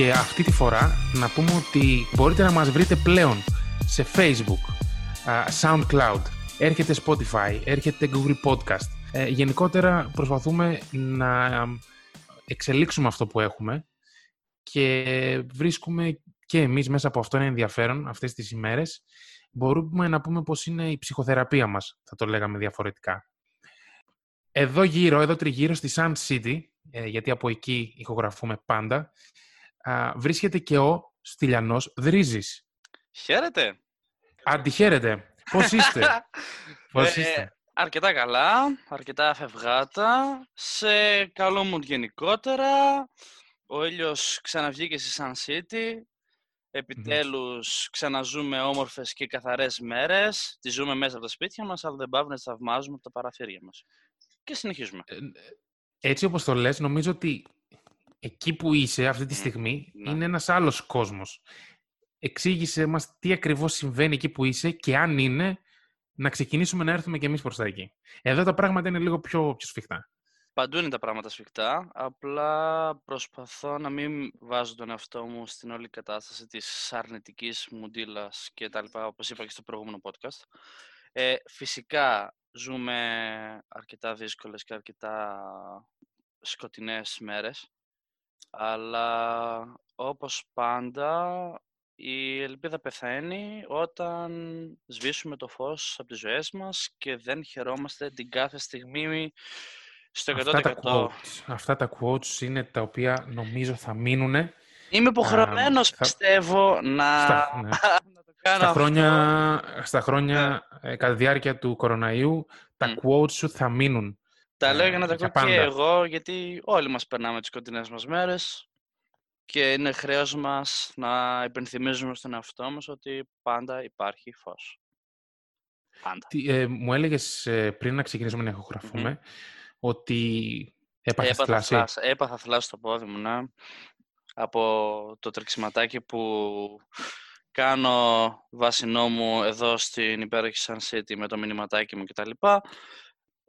και αυτή τη φορά να πούμε ότι μπορείτε να μας βρείτε πλέον σε Facebook, SoundCloud, έρχεται Spotify, έρχεται Google Podcast. Ε, γενικότερα προσπαθούμε να εξελίξουμε αυτό που έχουμε και βρίσκουμε και εμείς μέσα από αυτό ένα ενδιαφέρον αυτές τις ημέρες. Μπορούμε να πούμε πως είναι η ψυχοθεραπεία μας, θα το λέγαμε διαφορετικά. Εδώ γύρω, εδώ τριγύρω στη Sun City, ε, γιατί από εκεί ηχογραφούμε πάντα, βρίσκεται και ο Στυλιανός Δρίζης. Χαίρετε. Αντιχαίρετε. Πώς είστε; Πώς ε, είστε; αρκετά καλά, αρκετά φευγάτα, σε καλό μου γενικότερα. Ο ήλιος ξαναβγήκε στη Sun City. Επιτέλους ξαναζούμε όμορφες και καθαρές μέρες. Τις ζούμε μέσα από τα σπίτια μας, αλλά δεν πάβουμε να τις θαυμάζουμε από τα παραθύρια μας. Και συνεχίζουμε. Ε, έτσι όπως το λες, νομίζω ότι εκεί που είσαι αυτή τη στιγμή Ναι. είναι ένας άλλος κόσμος. Εξήγησε μας τι ακριβώς συμβαίνει εκεί που είσαι και αν είναι να ξεκινήσουμε να έρθουμε κι εμείς προς τα εκεί. Εδώ τα πράγματα είναι λίγο πιο, πιο σφιχτά. Παντού είναι τα πράγματα σφιχτά, απλά προσπαθώ να μην βάζω τον εαυτό μου στην όλη κατάσταση της αρνητικής μουντίλας και τα λοιπά, όπως είπα και στο προηγούμενο podcast. Ε, φυσικά ζούμε αρκετά δύσκολες και αρκετά σκοτεινές μέρες, αλλά όπως πάντα η ελπίδα πεθαίνει όταν σβήσουμε το φως από τις ζωές μας και δεν χαιρόμαστε την κάθε στιγμή στο 100%. Αυτά τα, quotes, αυτά τα quotes είναι τα οποία νομίζω θα μείνουν Είμαι υποχρεωμένος, θα- πιστεύω, να, στα, ναι. να το κάνω στα αυτό. χρόνια, στα χρόνια ε, κατά τη διάρκεια του κοροναϊού. Τα Μμ. quotes σου θα μείνουν. Τα λέω ε, για να τα για ακούω και πάντα. εγώ, γιατί όλοι μας περνάμε τις σκοτεινές μας μέρες και είναι χρέος μας να υπενθυμίζουμε στον εαυτό μας ότι πάντα υπάρχει φως. Πάντα. Τι, ε, μου έλεγες ε, πριν να ξεκινήσουμε να ηχογραφούμε ότι έπαθες Έπαθα θλάση. θλάση, έπαθα θλάση στο πόδι μου, ναι. Από το τρεξιματάκι που κάνω βάσει νόμου εδώ στην υπέροχη Sun City με το μηνυματάκι μου κτλ.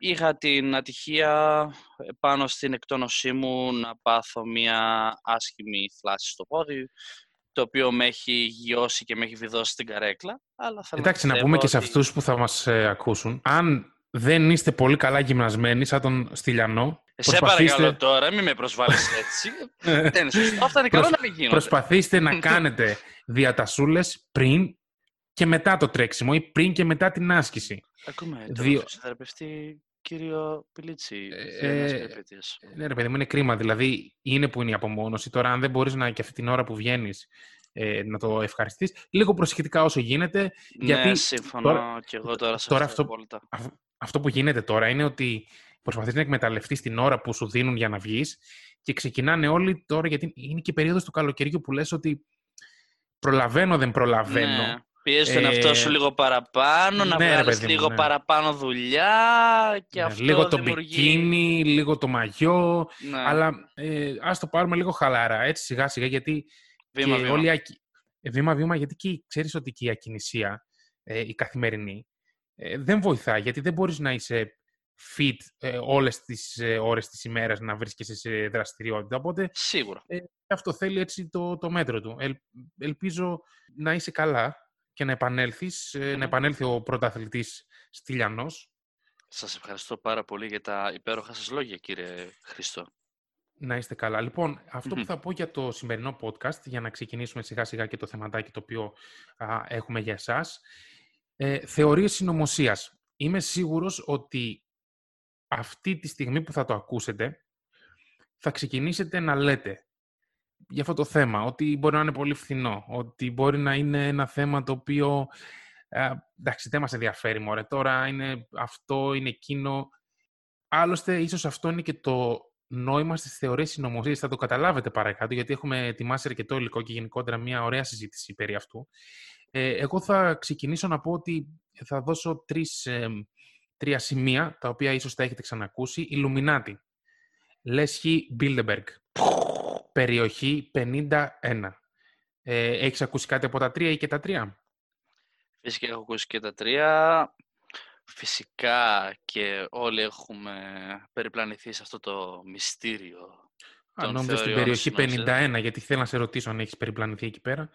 Είχα την ατυχία ε, πάνω στην εκτόνωσή μου να πάθω μια άσχημη θλάση στο πόδι, το οποίο με έχει γιώσει και με έχει βιδώσει στην καρέκλα. Αλλά θέλω Εντάξει, να πιστεύω πούμε και σε ότι- αυτούς που θα μας ε, ακούσουν. Αν δεν είστε πολύ καλά γυμνασμένοι, σαν τον Στυλιανό, Ε, Σε προσπαθήστε, παρακαλώ τώρα, μην με προσβάλλεις έτσι. Δεν είναι σωστό, αυτά είναι καλό Προσ- να μην γίνονται. προσπαθήστε να κάνετε διατασούλες πριν και μετά το τρέξιμο ή πριν και μετά την άσκηση. Ακούμε τον Δύο- φυσιοθεραπευτή κύριο Πιλίτσι, Ε, ε, ε, Ναι, ρε παιδί μου, είναι κρίμα. Δηλαδή, είναι που είναι η απομόνωση. Τώρα, αν δεν μπορείς να και αυτή την ώρα που βγαίνεις ε, να το ευχαριστείς, λίγο προσεκτικά όσο γίνεται. γιατί ναι, συμφωνώ τώρα- και εγώ τώρα σε τώρα αυτό αυτό- απόλυτα. αυ- αυτό που γίνεται τώρα είναι ότι προσπαθείς να εκμεταλλευτείς την ώρα που σου δίνουν για να βγεις και ξεκινάνε όλοι τώρα, γιατί είναι και η περίοδος του καλοκαιριού που λες ότι προλαβαίνω, δεν προλαβαίνω. Ναι. Πιέζει τον εαυτό σου Ε, λίγο παραπάνω, να ναι, ρε βγάλεις παιδί μου, λίγο ναι. παραπάνω δουλειά και Ναι, αυτό λίγο το δημιουργεί... μπικίνι, λίγο το μαγιό, Ναι, αλλά ε, ας το πάρουμε λίγο χαλάρα, έτσι σιγά σιγά, γιατί βήμα, και βήμα. όλη η ακι- ε, βήμα-βήμα, γιατί και, ξέρεις ότι και η ακινησία, ε, η καθημερινή, ε, δεν βοηθάει, γιατί δεν μπορείς να είσαι fit ε, όλες τις ε, ώρες της ημέρας να βρίσκεσαι σε δραστηριότητα. Οπότε Σίγουρα. αυτό θέλει έτσι το, το μέτρο του. Ελ- ελπίζω να είσαι καλά και να επανέλθεις, ε, να Μμμ. επανέλθει ο πρωταθλητής Στυλιανός, Σας ευχαριστώ πάρα πολύ για τα υπέροχα σας λόγια, κύριε Χριστό. Να είστε καλά. Λοιπόν, αυτό που Μμμ. θα πω για το σημερινό podcast, για να ξεκινήσουμε σιγά σιγά και το θεματάκι το οποίο α, έχουμε για εσάς, ε, θεωρίες συνωμοσίας. Είμαι σίγουρος ότι αυτή τη στιγμή που θα το ακούσετε, θα ξεκινήσετε να λέτε για αυτό το θέμα, ότι μπορεί να είναι πολύ φθηνό, ότι μπορεί να είναι ένα θέμα το οποίο, α, εντάξει, δεν μας ενδιαφέρει μωρέ, τώρα είναι αυτό, είναι εκείνο. Άλλωστε, ίσως αυτό είναι και το νόημα στις θεωρίες συνωμοσίας. Θα το καταλάβετε παρακάτω, γιατί έχουμε ετοιμάσει αρκετό υλικό και γενικότερα μια ωραία συζήτηση περί αυτού. Ε, εγώ θα ξεκινήσω να πω ότι θα δώσω τρεις, ε, τρία σημεία, τα οποία ίσως τα έχετε ξανακούσει. Ιλουμινάτη. Λέσχη Μπίλντερμπεργκ. Περιοχή 51. Ε, έχεις ακούσει κάτι από τα τρία ή και τα τρία; Φυσικά έχω ακούσει και τα τρία. Φυσικά και όλοι έχουμε περιπλανηθεί σε αυτό το μυστήριο αν νόμιζα στην περιοχή 51, γιατί θέλω να σε ρωτήσω αν έχεις περιπλανηθεί εκεί πέρα.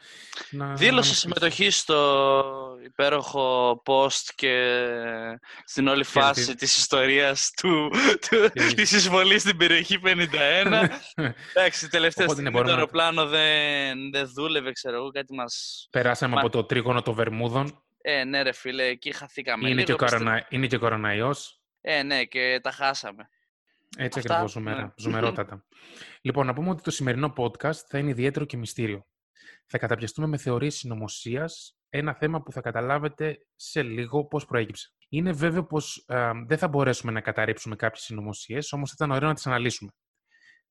Να, Δήλωσε συμμετοχή στο υπέροχο post και στην όλη φάση της ιστορίας του, του, της εισβολής στην περιοχή 51. Εντάξει, τελευταία στιγμή το αεροπλάνο δεν, δεν δούλευε, ξέρω εγώ, κάτι μας... Περάσαμε από το τρίγωνο των Βερμούδων. Ε, ναι ρε φίλε, εκεί χαθήκαμε. Είναι, λίγο, και, κορονα... είναι και κοροναϊός. Ε, ναι, και τα χάσαμε. Έτσι ακριβώς, ζουμερά, ναι. ζουμερότατα. λοιπόν, να πούμε ότι το σημερινό podcast θα είναι ιδιαίτερο και μυστήριο. Θα καταπιαστούμε με θεωρίες συνωμοσίας, ένα θέμα που θα καταλάβετε σε λίγο πώς προέκυψε. Είναι βέβαιο πως δεν θα μπορέσουμε να καταρρύψουμε κάποιες συνωμοσίες, όμως θα ήταν ωραίο να τις αναλύσουμε.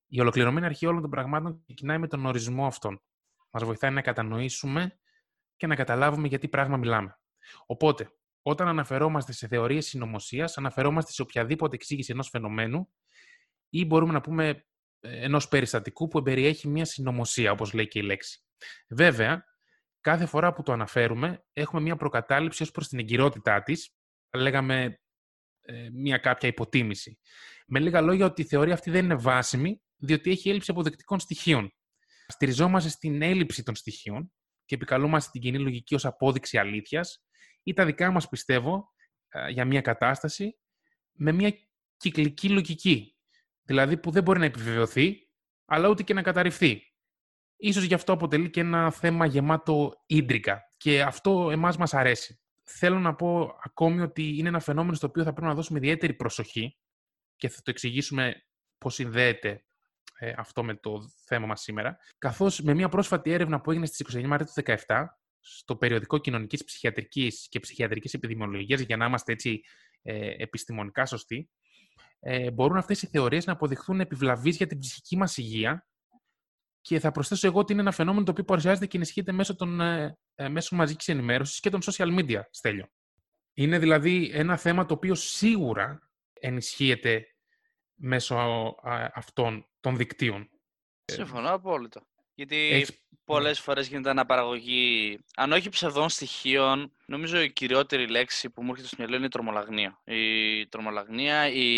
Η ολοκληρωμένη αρχή όλων των πραγμάτων ξεκινάει με τον ορισμό αυτών. Μας βοηθάει να κατανοήσουμε και να καταλάβουμε γιατί πράγμα μιλάμε. Οπότε, όταν αναφερόμαστε σε θεωρίες συνωμοσίας, αναφερόμαστε σε οποιαδήποτε εξήγηση ενός φαινομένου ή μπορούμε να πούμε ε, ενός περιστατικού που περιέχει μια συνωμοσία, όπως λέει και η λέξη. Βέβαια, κάθε φορά που το αναφέρουμε, έχουμε μια προκατάληψη ως προς την εγκυρότητά της, λέγαμε ε, μια κάποια υποτίμηση. Με λίγα λόγια, ότι η θεωρία αυτή δεν είναι βάσιμη, διότι έχει έλλειψη αποδεκτικών στοιχείων. Στηριζόμαστε στην έλλειψη των στοιχείων και επικαλούμαστε την κοινή λογική ως απόδειξη αλήθειας ή τα δικά μας πιστεύω ε, για μια κατάσταση με μια κυκλική λογική δηλαδή που δεν μπορεί να επιβεβαιωθεί, αλλά ούτε και να καταρριφθεί. Ίσως γι' αυτό αποτελεί και ένα θέμα γεμάτο ίντρικα και αυτό εμάς μας αρέσει. Θέλω να πω ακόμη ότι είναι ένα φαινόμενο στο οποίο θα πρέπει να δώσουμε ιδιαίτερη προσοχή και θα το εξηγήσουμε πώς συνδέεται ε, αυτό με το θέμα μας σήμερα. Καθώς με μια πρόσφατη έρευνα που έγινε στις 29 Μαρτίου του 2017 στο περιοδικό Κοινωνικής Ψυχιατρικής και Ψυχιατρικής Επιδημιολογίας, για να είμαστε έτσι ε, επιστημονικά σωστοί, ε, μπορούν αυτές οι θεωρίες να αποδειχθούν επιβλαβείς για την ψυχική μας υγεία και θα προσθέσω εγώ ότι είναι ένα φαινόμενο το οποίο παρουσιάζεται και ενισχύεται μέσω των ε, ε μέσων μαζικής ενημέρωσης και των social media, Στέλιο. Είναι δηλαδή ένα θέμα το οποίο σίγουρα ενισχύεται μέσω αυτών των δικτύων. Συμφωνώ απόλυτα. Γιατί πολλές φορές γίνεται αναπαραγωγή, αν όχι ψευδών στοιχείων, νομίζω η κυριότερη λέξη που μου έρχεται στο μυαλό είναι η τρομολαγνία. Η τρομολαγνία, η,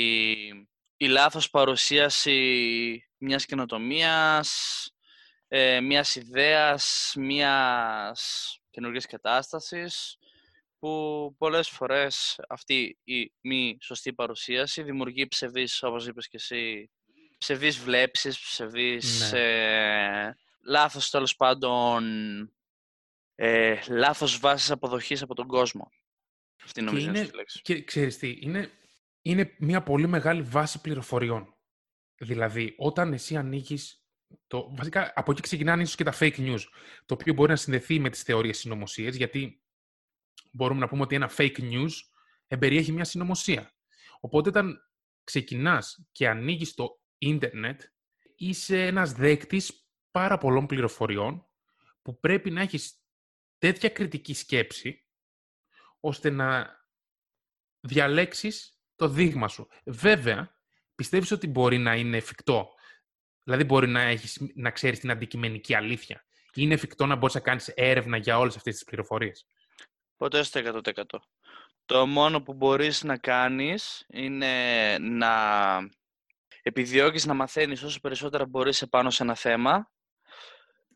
η λάθος παρουσίαση μιας καινοτομίας, ε, μιας ιδέας, μιας καινούργιας κατάστασης, που πολλές φορές αυτή η μη σωστή παρουσίαση δημιουργεί ψευδείς, όπως είπες και εσύ, ψευδείς βλέψεις, ψευδείς ναι. ε, λάθος τέλος πάντων, ε, λάθος βάσης αποδοχής από τον κόσμο. Αυτή νομίζω είναι, λέξη. Και ξέρεις τι, είναι, είναι μια πολύ μεγάλη βάση πληροφοριών. Δηλαδή, όταν εσύ ανοίγεις το, βασικά, από εκεί ξεκινάνε ίσως και τα fake news, το οποίο μπορεί να συνδεθεί με τις θεωρίες συνωμοσίες, γιατί μπορούμε να πούμε ότι ένα fake news εμπεριέχει μια συνωμοσία. Οπότε, όταν ξεκινάς και ανοίγεις το ίντερνετ, είσαι ένας δέκτης πάρα πολλών πληροφοριών που πρέπει να έχεις τέτοια κριτική σκέψη ώστε να διαλέξεις το δείγμα σου. Βέβαια, πιστεύεις ότι μπορεί να είναι εφικτό. Δηλαδή, μπορεί να, έχεις, να ξέρεις την αντικειμενική αλήθεια. Είναι εφικτό να μπορείς να κάνεις έρευνα για όλες αυτές τις πληροφορίες; Ποτέ στο 100%. Το μόνο που μπορείς να κάνεις είναι να επιδιώκεις να μαθαίνεις όσο περισσότερα μπορείς επάνω σε ένα θέμα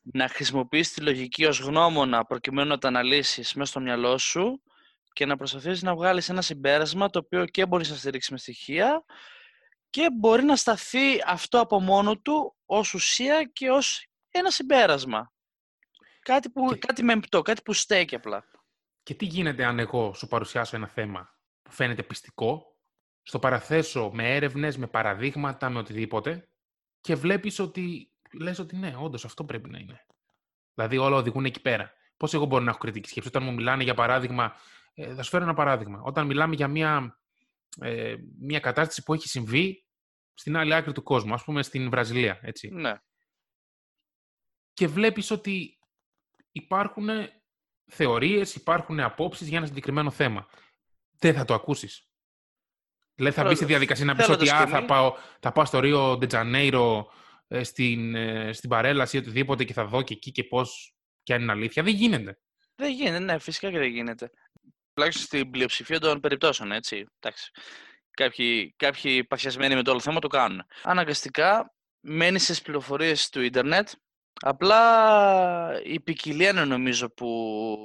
να χρησιμοποιείς τη λογική ως γνώμονα προκειμένου να τα αναλύσεις μέσα στο μυαλό σου και να προσπαθήσεις να βγάλεις ένα συμπέρασμα το οποίο και μπορείς να στηρίξει με στοιχεία και μπορεί να σταθεί αυτό από μόνο του ως ουσία και ως ένα συμπέρασμα. Κάτι, που, και... κάτι μεμπτό, κάτι που στέκει απλά. Και τι γίνεται αν εγώ σου παρουσιάσω ένα θέμα που φαίνεται πιστικό, στο παραθέσω με έρευνες, με παραδείγματα, με οτιδήποτε και βλέπεις ότι λες ότι ναι, όντως αυτό πρέπει να είναι. Δηλαδή όλα οδηγούν εκεί πέρα. Πώς εγώ μπορώ να έχω κριτική σκέψη; Όταν μου μιλάνε για παράδειγμα. Ε, θα σου φέρω ένα παράδειγμα. Όταν μιλάμε για μια, ε, μια κατάσταση που έχει συμβεί στην άλλη άκρη του κόσμου, ας πούμε στην Βραζιλία. Έτσι. Ναι. Και βλέπεις ότι υπάρχουν θεωρίες, υπάρχουν απόψεις για ένα συγκεκριμένο θέμα. Δεν θα το ακούσεις. Δηλαδή θα μπει στη διαδικασία να πεις ότι θα, πάω, θα πάω στο Ρίο Ντετζανέιρο ε, στην, ε, στην παρέλαση ή οτιδήποτε και θα δω και εκεί και πώς και αν είναι αλήθεια. Δεν γίνεται. Δεν γίνεται, ναι, φυσικά και δεν γίνεται. τουλάχιστον στην πλειοψηφία των περιπτώσεων, έτσι. Εντάξει. Κάποιοι, κάποιοι παθιασμένοι με το όλο θέμα το κάνουν. Αναγκαστικά μένει στις πληροφορίες του ίντερνετ. Απλά η ποικιλία είναι νομίζω που,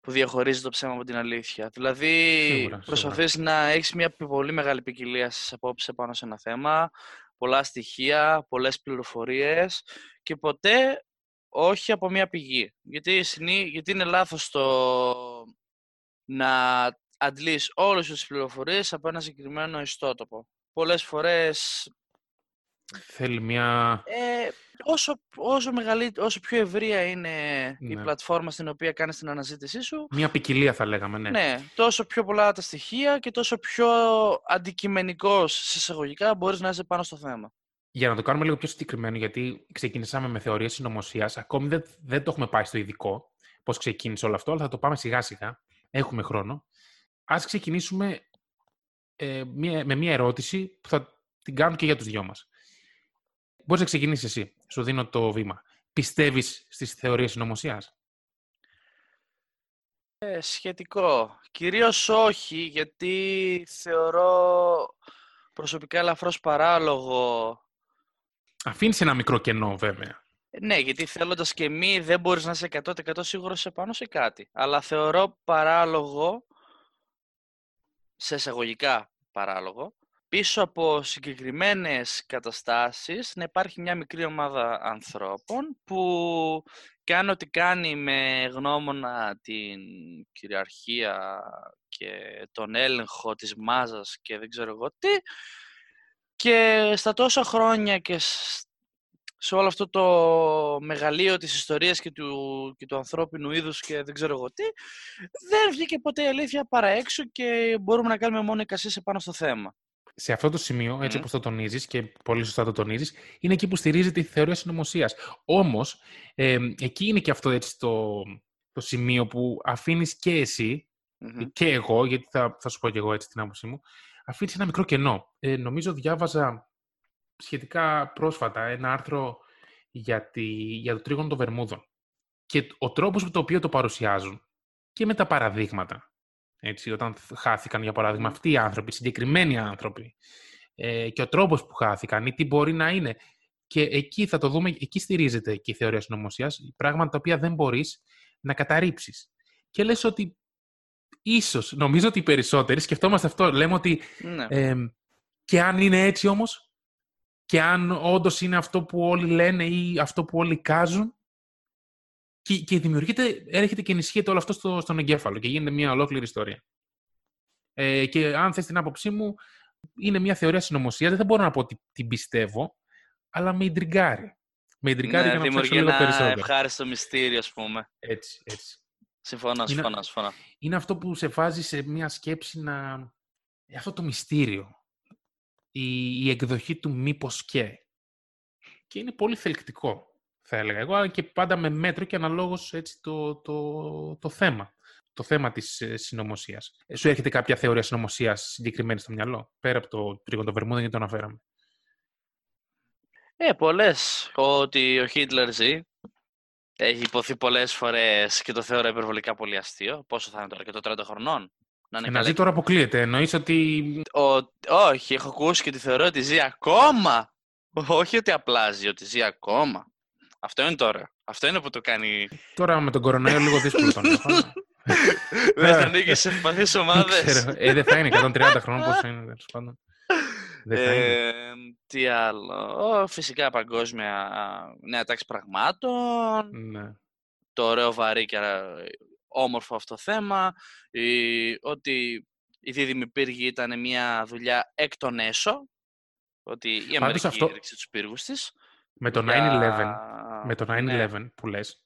που διαχωρίζει το ψέμα από την αλήθεια. Δηλαδή, προσπαθείς να έχεις μια πολύ μεγάλη ποικιλία στις απόψεις πάνω σε ένα θέμα, πολλά στοιχεία, πολλές πληροφορίες και ποτέ όχι από μια πηγή. Γιατί, γιατί είναι λάθος το να αντλείς όλες τις πληροφορίες από ένα συγκεκριμένο ιστότοπο. Πολλές φορές... Θέλει μια... Ε, όσο, όσο, όσο πιο ευρεία είναι η ναι. πλατφόρμα στην οποία κάνεις την αναζήτησή σου... Μια ποικιλία θα λέγαμε, ναι. Ναι, τόσο πιο πολλά τα στοιχεία και τόσο πιο αντικειμενικός σε εισαγωγικά μπορείς να είσαι πάνω στο θέμα. Για να το κάνουμε λίγο πιο συγκεκριμένο, γιατί ξεκινήσαμε με θεωρία συνωμοσίας, ακόμη δεν, δεν το έχουμε πάει στο ειδικό πώς ξεκίνησε όλο αυτό, αλλά θα το πάμε σιγά σιγά. Έχουμε χρόνο. Α ξεκινήσουμε ε, με μία ερώτηση που θα την κάνω και για τους δυο μας. Μπορείς να ξεκινήσεις εσύ. Σου δίνω το βήμα. Πιστεύεις στις θεωρίες συνωμοσίας; Ε, σχετικό. Κυρίως όχι, γιατί θεωρώ προσωπικά ελαφρώς παράλογο Αφήνεις ένα μικρό κενό, βέβαια. Ναι, γιατί θέλοντας και μη δεν μπορείς να είσαι 100% σίγουρος σε πάνω σε κάτι. Αλλά θεωρώ παράλογο, σε εισαγωγικά παράλογο, πίσω από συγκεκριμένες καταστάσεις να υπάρχει μια μικρή ομάδα ανθρώπων που κάνει ό,τι κάνει με γνώμονα την κυριαρχία και τον έλεγχο της μάζας και δεν ξέρω εγώ τι και στα τόσα χρόνια και σε όλο αυτό το μεγαλείο της ιστορίας και του, και του ανθρώπινου είδους και δεν ξέρω εγώ τι, δεν βγήκε ποτέ η αλήθεια παρά έξω και μπορούμε να κάνουμε μόνο εικασίες επάνω στο θέμα. Σε αυτό το σημείο, έτσι mm. όπως το τονίζεις και πολύ σωστά το τονίζεις, είναι εκεί που στηρίζεται η θεωρία συνωμοσίας. Όμως, ε, εκεί είναι και αυτό έτσι το, το σημείο που αφήνεις και εσύ και εγώ, γιατί θα, θα σου πω και εγώ έτσι την άποψή μου, αφήνεις ένα μικρό κενό. Ε, νομίζω διάβαζα σχετικά πρόσφατα ένα άρθρο για, τη, για το τρίγωνο των Βερμούδων. Και ο τρόπος με το οποίο το παρουσιάζουν και με τα παραδείγματα. Έτσι, όταν χάθηκαν, για παράδειγμα, αυτοί οι άνθρωποι, συγκεκριμένοι άνθρωποι, ε, και ο τρόπος που χάθηκαν ή τι μπορεί να είναι. Και εκεί θα το δούμε, εκεί στηρίζεται και η θεωρία συνωμοσίας, πράγματα τα οποία δεν μπορείς να καταρρύψεις. Και λες ότι ίσως, νομίζω ότι οι περισσότεροι σκεφτόμαστε αυτό. Λέμε ότι ναι. και αν είναι έτσι όμως, και αν όντως είναι αυτό που όλοι λένε ή αυτό που όλοι κάζουν, και, και δημιουργείται, έρχεται και ενισχύεται όλο αυτό στο, στον εγκέφαλο και γίνεται μια ολόκληρη ιστορία. Ε, και αν θες την άποψή μου, είναι μια θεωρία συνωμοσία. Δεν θα μπορώ να πω ότι την πιστεύω, αλλά με ιντριγκάρει. Με ιντριγκάρει ναι, για να δημιουργεί λίγο περισσότερο. ένα ευχάριστο μυστήριο, ας πούμε. Έτσι, έτσι. Συμφωνώ, συμφωνώ, συμφωνώ. Είναι αυτό που σε βάζει σε μια σκέψη να... Αυτό το μυστήριο. Η, η εκδοχή του μήπως και. Και είναι πολύ θελκτικό, θα έλεγα εγώ, και πάντα με μέτρο και αναλόγως έτσι το, το, το θέμα. Το θέμα της ε, συνωμοσίας. Ε, σου έρχεται κάποια θεωρία συνωμοσίας συγκεκριμένη στο μυαλό, πέρα από το τρίγωνο των Βερμούδων, γιατί το αναφέραμε; Ε, πολλές. Ότι ο Χίτλερ ζει, έχει υποθεί πολλές φορές και το θεωρώ υπερβολικά πολύ αστείο. Πόσο θα είναι τώρα και το 30 χρονών; Να, είναι να ζει τώρα αποκλείεται. Εννοείς ότι. Ο... Όχι, έχω ακούσει και ότι θεωρώ ότι ζει ακόμα. Όχι ότι απλά ζει, ότι ζει ακόμα. Αυτό είναι τώρα. Αυτό είναι που το κάνει. Τώρα με τον κορονοϊό λίγο δύσκολο τον έχω. Δεν θα ανήκει σε ευπαθεί ομάδες. Ε, δεν θα είναι 130 χρόνια πόσο είναι, τέλος πάντων. Ε, τι άλλο. Φυσικά παγκόσμια νέα τάξη πραγμάτων. Ναι. Το ωραίο βαρύ και όμορφο αυτό θέμα. ότι η δίδυμη πύργη ήταν μια δουλειά εκ των έσω. Ότι η Αμερική αυτό... έριξε τους πύργους της. Με το 9-11, με το 9-11 ναι. που λες,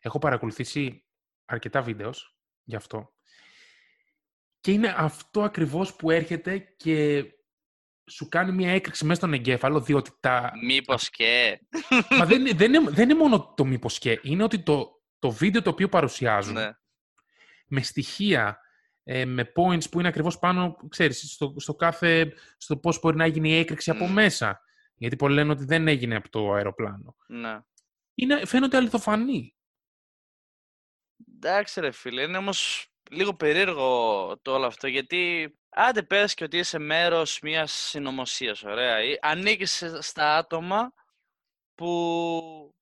έχω παρακολουθήσει αρκετά βίντεος γι' αυτό. Και είναι αυτό ακριβώς που έρχεται και σου κάνει μια έκρηξη μέσα στον εγκέφαλο, διότι τα... Μήπως και... Μα δεν, δεν, είναι, δεν είναι μόνο το μήπως και. Είναι ότι το, το βίντεο το οποίο παρουσιάζουν, ναι. με στοιχεία, ε, με points που είναι ακριβώς πάνω, ξέρεις, στο, στο κάθε... στο πώς μπορεί να γίνει η έκρηξη από μέσα. Γιατί πολλοί λένε ότι δεν έγινε από το αεροπλάνο. Ναι. Είναι, φαίνονται αληθοφανή. Εντάξει ρε φίλε, είναι όμως λίγο περίεργο το όλο αυτό, γιατί άντε πες και ότι είσαι μέρος μιας συνωμοσίας, ωραία, ή ανήκεις στα άτομα που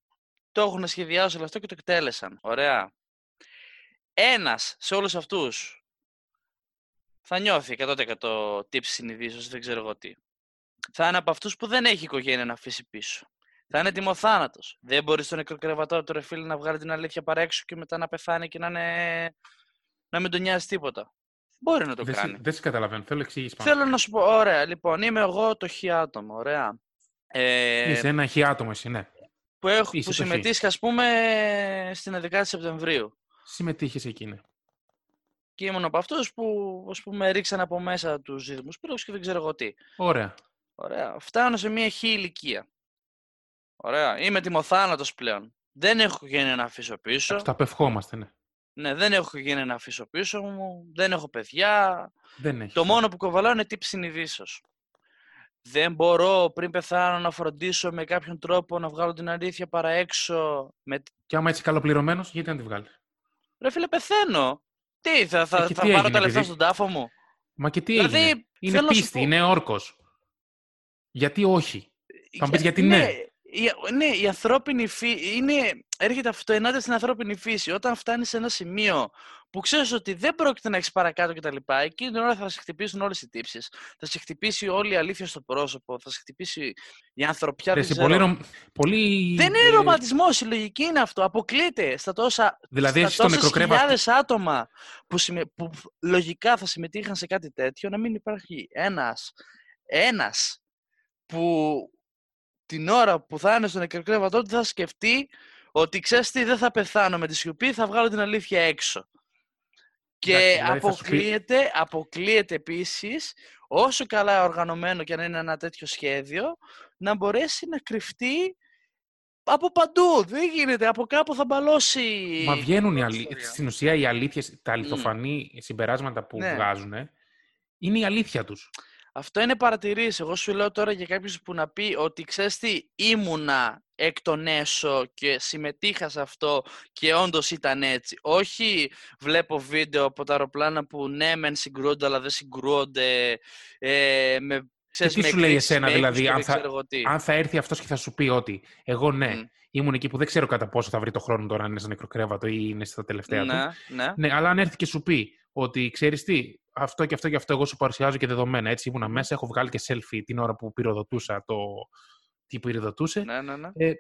το έχουν σχεδιάσει όλο αυτό και το εκτέλεσαν, ωραία. Ένας σε όλους αυτούς θα νιώθει 100% τύψη συνειδήσεως, δεν ξέρω εγώ τι. Θα είναι από αυτούς που δεν έχει οικογένεια να αφήσει πίσω. Θα είναι τιμοθάνατος. Δεν μπορεί στο νεκροκρεβατόριο του ρεφίλ να βγάλει την αλήθεια παρέξω και μετά να πεθάνει και να, είναι... να μην τον νοιάζει τίποτα. Μπορεί να το δεν κάνει. δεν σε καταλαβαίνω. Θέλω εξήγηση πάνω. Θέλω να σου πω, ωραία, λοιπόν, είμαι εγώ το χι άτομο, ωραία. Ε, Είσαι ένα χι άτομο εσύ, ναι. Που, έχω, που συμμετείχε, ας πούμε, στην 11η Σεπτεμβρίου. Συμμετείχες εκεί, ναι. Και ήμουν από αυτούς που, ας πούμε, ρίξαν από μέσα τους δίδυμου πύργου και δεν ξέρω εγώ τι. Ωραία. Ωραία. Φτάνω σε μια χι ηλικία. Ωραία. Είμαι τιμοθάνατος πλέον. Δεν έχω γίνει να αφήσω πίσω. Το απευχόμαστε, ναι. Ναι, δεν έχω γίνει να αφήσω πίσω μου. Δεν έχω παιδιά. Δεν έχεις. Το μόνο που κοβαλάω είναι τύψη συνειδήσεω. Δεν μπορώ πριν πεθάνω να φροντίσω με κάποιον τρόπο να βγάλω την αλήθεια παρά έξω. Με... Και άμα έτσι καλοπληρωμένος, γιατί να τη βγάλεις; Ρε φίλε, πεθαίνω. Τι, θα, θα, θα τι πάρω τα λεφτά στον τάφο μου; Μα και τι δηλαδή, έγινε; Είναι πίστη, είναι όρκος. Γιατί όχι; Θα μου πεις γιατί ναι. ναι η, ναι, η ανθρώπινη φύση είναι, έρχεται αυτό ενάντια στην ανθρώπινη φύση. Όταν φτάνει σε ένα σημείο που ξέρεις ότι δεν πρόκειται να έχεις παρακάτω κτλ., εκείνη την ώρα θα σε χτυπήσουν όλες οι τύψεις. Θα σε χτυπήσει όλη η αλήθεια στο πρόσωπο, θα σε χτυπήσει η ανθρωπιά. Δεν, πολύ, πολύ... δεν είναι ρομαντισμό, η λογική είναι αυτό. Αποκλείται στα τόσα. Δηλαδή, στα στο χιλιάδες άτομα που, συμμε... που λογικά θα συμμετείχαν σε κάτι τέτοιο, να μην υπάρχει ένας ένας που την ώρα που θα είναι στον νεκροκρέβατό του θα σκεφτεί ότι ξέρεις τι, δεν θα πεθάνω με τη σιωπή, θα βγάλω την αλήθεια έξω. Και δηλαδή αποκλείεται, πει... αποκλείεται επίσης, όσο καλά οργανωμένο και αν είναι ένα τέτοιο σχέδιο, να μπορέσει να κρυφτεί από παντού. Δεν γίνεται. Από κάπου θα μπαλώσει. Μα βγαίνουν οι αλή... στην ουσία οι αλήθειες, τα αληθοφανή mm. συμπεράσματα που ναι. βγάζουν, είναι η αλήθεια τους. Αυτό είναι παρατηρήσεις. Εγώ σου λέω τώρα για κάποιου που να πει ότι ξέρεις τι, ήμουνα εκ των έσω και συμμετείχα σε αυτό και όντως ήταν έτσι. Όχι βλέπω βίντεο από τα αεροπλάνα που ναι, μεν συγκρούονται, αλλά δεν συγκρούονται. Ε, με, ξέρεις, τι σου λέει εσένα, δηλαδή, αν θα, αν θα έρθει αυτός και θα σου πει ότι εγώ ναι, mm. ήμουν εκεί που δεν ξέρω κατά πόσο θα βρει το χρόνο τώρα αν είναι σαν νεκροκρέβατο ή είναι στα τελευταία ναι, του. Ναι. ναι, αλλά αν έρθει και σου πει ότι ξέρεις τι, αυτό και αυτό και αυτό εγώ σου παρουσιάζω και δεδομένα. Έτσι ήμουνα μέσα, έχω βγάλει και selfie την ώρα που πυροδοτούσα το τι πυροδοτούσε. Ναι, ναι, ναι. Ε,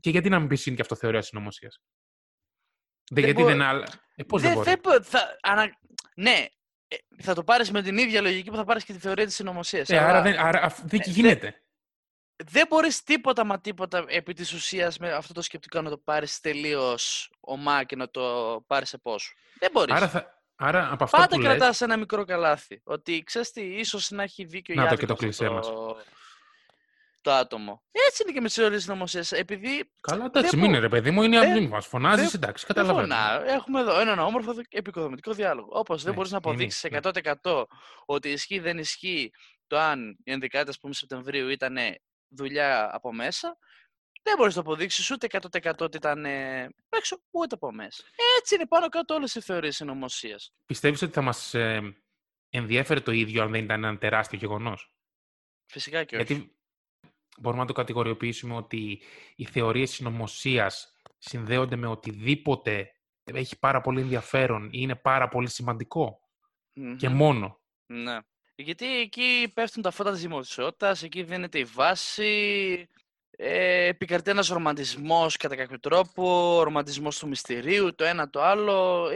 και γιατί να μην πεις είναι και αυτό θεωρία συνωμοσίας; Δεν, γιατί δεν άλλα. Ε, πώς δεν, δεν μπορεί. θα, ανα... Ναι, ε, θα το πάρεις με την ίδια λογική που θα πάρεις και τη θεωρία της συνωμοσίας. Ε, άρα, δεν, άρα δεν ε, γίνεται. Δεν μπορείς τίποτα μα τίποτα επί της ουσίας με αυτό το σκεπτικό να το πάρεις τελείως ομά και να το πάρεις σε πόσο. Δεν μπορείς. Άρα θα, Άρα, από αυτό Πάντα που κρατάς λες... ένα μικρό καλάθι. Ότι ξέρεις τι, ίσως να έχει δίκιο να η το και το κλεισέ το... το άτομο. Έτσι είναι και με τις θεωρίε νομοσία. Επειδή. Καλά, εντάξει, μην είναι ρε παιδί μου, είναι δεν... μας. Φωνάζεις, εντάξει, καταλαβαίνω. Έχουμε εδώ έναν όμορφο επικοδομητικό διάλογο. Όπως δεν ναι, μπορείς να αποδείξεις 100% ναι. ότι ισχύει δεν ισχύει το αν η 11η Σεπτεμβρίου ήταν δουλειά από μέσα, δεν μπορείς να το αποδείξεις ούτε 100% ότι ήταν ε, έξω, ούτε από μέσα. Έτσι είναι πάνω κάτω όλες οι θεωρίες συνωμοσίας. Πιστεύεις ότι θα μας ε, ενδιέφερε το ίδιο αν δεν ήταν ένα τεράστιο γεγονός; Φυσικά και όχι. Γιατί μπορούμε να το κατηγοριοποιήσουμε ότι οι θεωρίες συνωμοσίας συνδέονται με οτιδήποτε έχει πάρα πολύ ενδιαφέρον ή είναι πάρα πολύ Και μόνο. Ναι. Γιατί εκεί πέφτουν τα φώτα της δημοσιότητας, εκεί δίνεται η βάση, ε, επικρατεί ένας ρομαντισμός κατά κάποιο τρόπο, ο ρομαντισμός του μυστηρίου, το ένα το άλλο.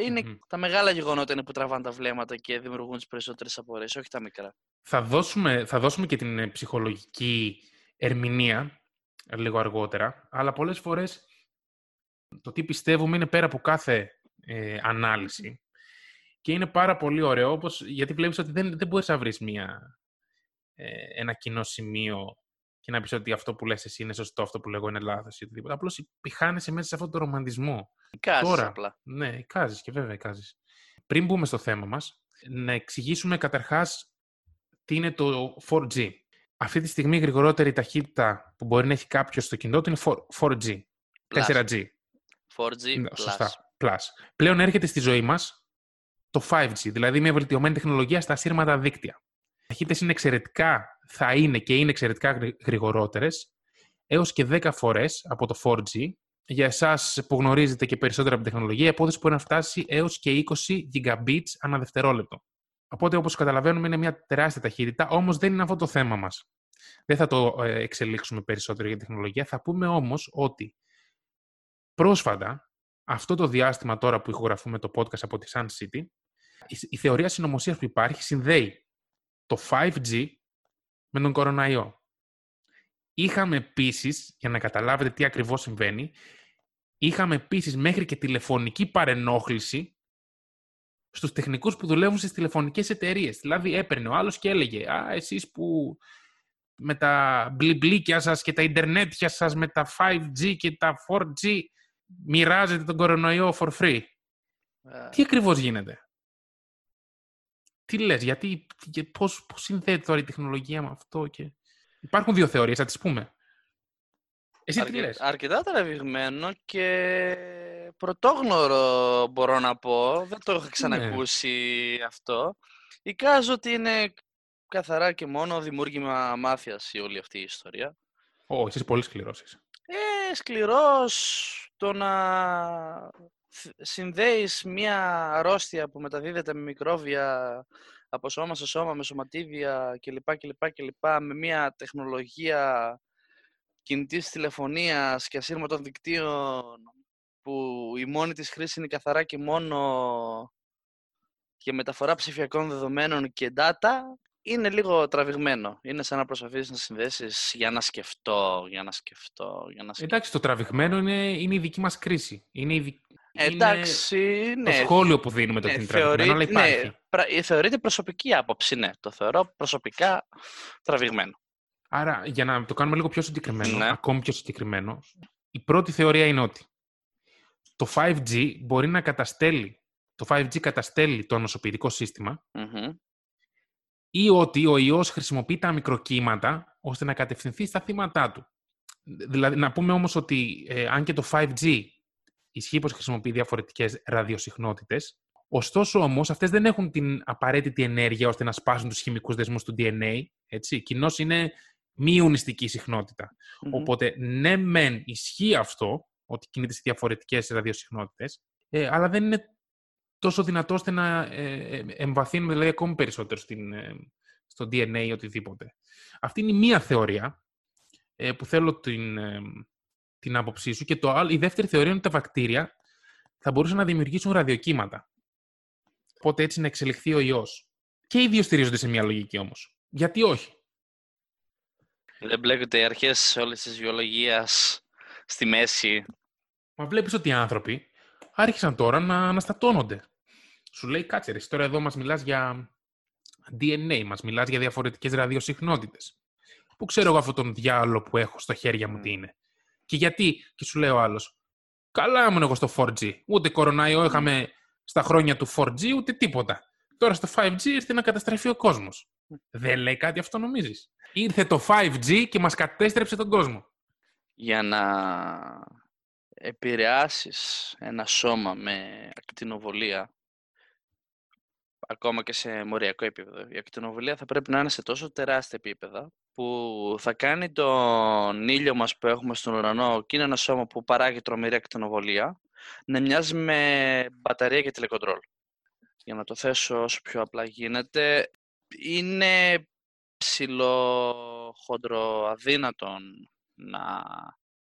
τα μεγάλα γεγονότα είναι που τραβάνε τα βλέμματα και δημιουργούν τις περισσότερες απορίες, όχι τα μικρά. Θα δώσουμε, θα δώσουμε και την ε, ψυχολογική ερμηνεία λίγο αργότερα, αλλά πολλές φορές το τι πιστεύουμε είναι πέρα από κάθε ε, ανάλυση. Και είναι πάρα πολύ ωραίο, όπως, γιατί βλέπεις ότι δεν, δεν μπορείς να βρεις μια, ε, ένα κοινό σημείο και να πεις ότι αυτό που λες εσύ είναι σωστό, αυτό που λέγω είναι λάθος ή οτιδήποτε. Απλώς πιχάνεσαι μέσα σε αυτόν τον ρομαντισμό. Κάζεις Τώρα, απλά. Ναι, κάζεις και βέβαια κάζεις. Πριν μπούμε στο θέμα μας, να εξηγήσουμε καταρχάς τι είναι το 4G. Αυτή τη στιγμή η γρηγορότερη ταχύτητα που μπορεί να έχει κάποιος στο κινητό του είναι 4G. 4G. 4G. Σωστά. Plus. Πλέον έρχεται στη ζωή μας το 5G, δηλαδή μια βελτιωμένη τεχνολογία στα ασύρματα δίκτυα. Οι ταχύτητες είναι εξαιρετικά, θα είναι και είναι εξαιρετικά γρηγορότερες, έως και 10 φορές από το 4G. Για εσάς που γνωρίζετε και περισσότερα από την τεχνολογία, η απόδοση μπορεί να φτάσει έως και 20 gigabits ανά δευτερόλεπτο. Οπότε, όπως καταλαβαίνουμε, είναι μια τεράστια ταχύτητα, όμως δεν είναι αυτό το θέμα μας. Δεν θα το ε, εξελίξουμε περισσότερο για τεχνολογία. Θα πούμε όμως ότι πρόσφατα, αυτό το διάστημα τώρα που ηχογραφούμε το podcast από τη Sun City, η θεωρία συνωμοσίας που υπάρχει συνδέει το 5G με τον κοροναϊό. Είχαμε επίσης, για να καταλάβετε τι ακριβώς συμβαίνει, είχαμε επίσης μέχρι και τηλεφωνική παρενόχληση στους τεχνικούς που δουλεύουν στις τηλεφωνικές εταιρείες. Δηλαδή έπαιρνε ο άλλος και έλεγε «Α, εσείς που με τα μπλιμπλίκια σας και τα ιντερνέτια σας με τα 5G και τα 4G μοιράζετε τον κορονοϊό for free». Ε. Τι ακριβώς γίνεται; Τι λες, γιατί, πώς, πώς συνδέεται τώρα η τεχνολογία με αυτό και... Υπάρχουν δύο θεωρίες, θα τις πούμε. Εσύ τι λες; Αρκετά τραβηγμένο και πρωτόγνωρο μπορώ να πω. Δεν το έχω ναι. ξανακούσει αυτό. Εικάζω ότι είναι καθαρά και μόνο δημιούργημα μάθειας η όλη αυτή η ιστορία. Ω, είσαι πολύ σκληρός Ε, σκληρός το να συνδέεις μία αρρώστια που μεταδίδεται με μικρόβια από σώμα σε σώμα, με σωματίδια κλπ. κλπ, κλπ με μία τεχνολογία κινητής τηλεφωνίας και ασύρματων δικτύων που η μόνη της χρήση είναι καθαρά και μόνο για μεταφορά ψηφιακών δεδομένων και data, είναι λίγο τραβηγμένο. Είναι σαν να προσπαθείς να συνδέσεις για να σκεφτώ, για να σκεφτώ, για να σκεφτώ. Εντάξει, το τραβηγμένο είναι, είναι η δική μας κρίση. Είναι η, Εντάξει, ναι. Το σχόλιο που δίνουμε το ναι, είναι τραβηγμένο, αλλά υπάρχει. Ναι, θεωρείται προσωπική άποψη, ναι. Το θεωρώ προσωπικά τραβηγμένο. Άρα, για να το κάνουμε λίγο πιο συγκεκριμένο, ναι. ακόμη πιο συγκεκριμένο, η πρώτη θεωρία είναι ότι το 5G μπορεί να καταστέλει, το 5G καταστέλει το νοσοποιητικό ή ότι ο ιός χρησιμοποιεί τα μικροκύματα ώστε να κατευθυνθεί στα θύματά του. Δηλαδή, να πούμε όμως ότι ε, αν και το 5G ισχύει πως χρησιμοποιεί διαφορετικές ραδιοσυχνότητες, ωστόσο όμως αυτές δεν έχουν την απαραίτητη ενέργεια ώστε να σπάσουν τους χημικούς δεσμούς του DNA, έτσι. Κοινώς είναι μη ιονιστική Οπότε, ναι μεν ισχύει αυτό, ότι κινείται σε διαφορετικές ραδιοσυχνότητες, ε, αλλά δεν είναι τόσο δυνατό ώστε να ε, ε, εμβαθύνουμε δηλαδή, ακόμη περισσότερο στην, ε, στο DNA ή οτιδήποτε. Αυτή είναι η μία θεωρία ε, που θέλω την, ε, την άποψή σου και το άλλο, η δεύτερη θεωρία είναι ότι τα βακτήρια θα μπορούσαν να δημιουργήσουν ραδιοκύματα. Οπότε έτσι να εξελιχθεί ο ιός. Και οι δύο στηρίζονται σε μια λογική όμως. Γιατί όχι; Δεν μπλέκονται οι αρχές όλης της βιολογίας στη μέση. Μα βλέπεις ότι οι άνθρωποι άρχισαν τώρα να αναστατώνονται. Σου λέει, κάτσε ρε, τώρα εδώ μας μιλάς για DNA, μας μιλάς για διαφορετικές ραδιοσυχνότητες. Πού ξέρω εγώ αυτόν τον διάλογο που έχω στα χέρια μου τι είναι. Και γιατί, και σου λέει ο άλλος, καλά ήμουν εγώ στο 4G. Ούτε κορονάιο είχαμε στα χρόνια του 4G, ούτε τίποτα. Τώρα στο 5G ήρθε να καταστραφεί ο κόσμος. Δεν λέει κάτι αυτό νομίζεις. Ήρθε το 5G και μας κατέστρεψε τον κόσμο. Για να επηρεάσεις ένα σώμα με ακτινοβολία, ακόμα και σε μοριακό επίπεδο, η ακτινοβολία θα πρέπει να είναι σε τόσο τεράστια επίπεδα που θα κάνει τον ήλιο μας που έχουμε στον ουρανό και είναι ένα σώμα που παράγει τρομερή ακτινοβολία να μοιάζει με μπαταρία και τηλεκοντρόλ. Για να το θέσω όσο πιο απλά γίνεται, είναι ψηλοχοντροαδύνατον να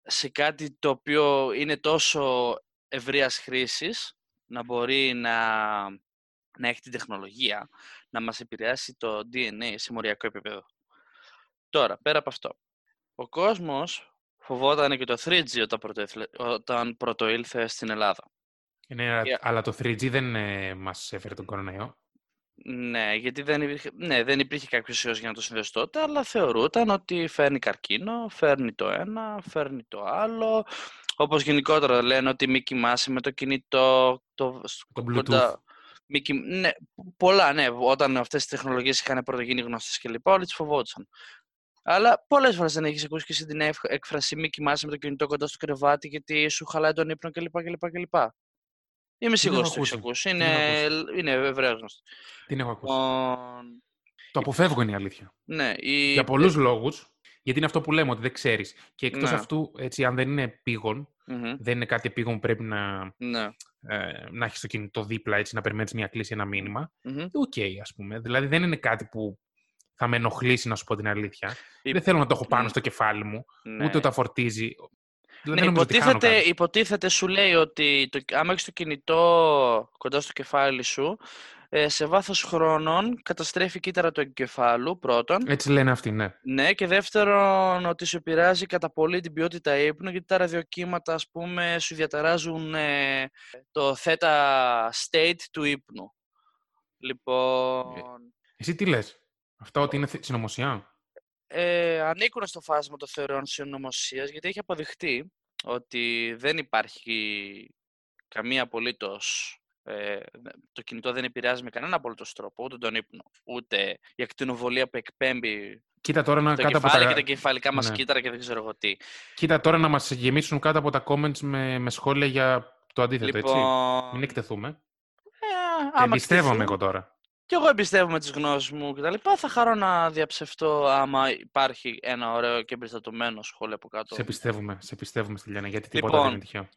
σε κάτι το οποίο είναι τόσο ευρείας χρήσης, να μπορεί να, να έχει την τεχνολογία, να μας επηρεάσει το DNA σε μοριακό επίπεδο. Τώρα, πέρα από αυτό, ο κόσμος φοβόταν και το 3G όταν, όταν πρωτοήλθε στην Ελλάδα. Ναι, αλλά το 3G δεν ε, μας έφερε τον κοροναϊό. Ναι, γιατί δεν υπήρχε, ναι, δεν υπήρχε κάποιος ιός για να το συνδέσει τότε, αλλά θεωρούταν ότι φέρνει καρκίνο, φέρνει το ένα, φέρνει το άλλο. Όπως γενικότερα λένε ότι μη κοιμάσαι με το κινητό, το, το Bluetooth. Μη ναι, πολλά, ναι. Όταν αυτές οι τεχνολογίες είχαν πρωτογίνει γνωστές και λοιπά, όλοι τις φοβόντουσαν. Αλλά πολλές φορές δεν έχεις ακούσει και εσύ την έκφραση μη κοιμάσαι με το κινητό κοντά στο κρεβάτι γιατί σου χαλάει τον ύπνο κλπ. κλπ, κλπ. Είμαι σίγουρο έχω ότι το έχεις ακούσει. ακούσει. Την έχω Είναι, είναι ευρέως γνωστή. Την έχω ακούσει. Λοιπόν, Το αποφεύγω είναι η αλήθεια. ναι, η... Για πολλούς λόγους. Γιατί είναι αυτό που λέμε, ότι δεν ξέρεις. Και εκτός Ναι. αυτού, έτσι, αν δεν είναι επείγον, Μμμ, δεν είναι κάτι επείγον που πρέπει να, ναι. ε, να έχεις το κινητό δίπλα, έτσι, να περιμένεις μια κλήση, ένα μήνυμα. Μμμ. Οκ, ας πούμε. Δηλαδή δεν είναι κάτι που θα με ενοχλήσει, να σου πω την αλήθεια. Η- Δεν θέλω να το έχω πάνω Μμ. στο κεφάλι μου, Ναι. ούτε όταν φορτίζει. Δηλαδή Ναι, δεν νομίζω ότι χάνω υποτίθεται, κάτι. υποτίθεται σου λέει ότι το, άμα έχεις το κινητό κοντά στο κεφάλι σου, ε, σε βάθος χρόνων καταστρέφει κύτταρα του εγκεφάλου, πρώτον. Έτσι λένε αυτοί, ναι. Ναι, και δεύτερον ότι σου επηρεάζει κατά πολύ την ποιότητα ύπνου, γιατί τα ραδιοκύματα, ας πούμε, σου διαταράζουν ε, το θέτα state του ύπνου. Λοιπόν, Εσύ τι λες, Αυτά ότι είναι συνωμοσία; ε, ανήκουν στο φάσμα των θεωριών συνωμοσίας, γιατί έχει αποδειχτεί ότι δεν υπάρχει καμία απολύτως ε, το κινητό δεν επηρεάζει με κανένα απολύτως τρόπο, ούτε τον ύπνο, ούτε η ακτινοβολία που εκπέμπει Κοίτα τώρα να το κάτω από κεφάλι τα... και τα κεφαλικά μας Ναι. κύτταρα και δεν ξέρω εγώ τι. Κοίτα τώρα να μας γεμίσουν κάτω από τα comments με, με σχόλια για το αντίθετο, έτσι. Λοιπόν, Μην εκτεθούμε. ε, άμα Εμπιστεύομαι εκτεθούν, εγώ τώρα. Και εγώ εμπιστεύομαι τις γνώσεις μου και τα λοιπά. Θα χαρώ να διαψευτώ άμα υπάρχει ένα ωραίο και εμπεριστατωμένο σχόλιο από κάτω. Σε πιστεύουμε, σε πιστεύουμε Στυλιάνα, γιατί τίποτα Λοιπόν, δεν είναι τυχαίο.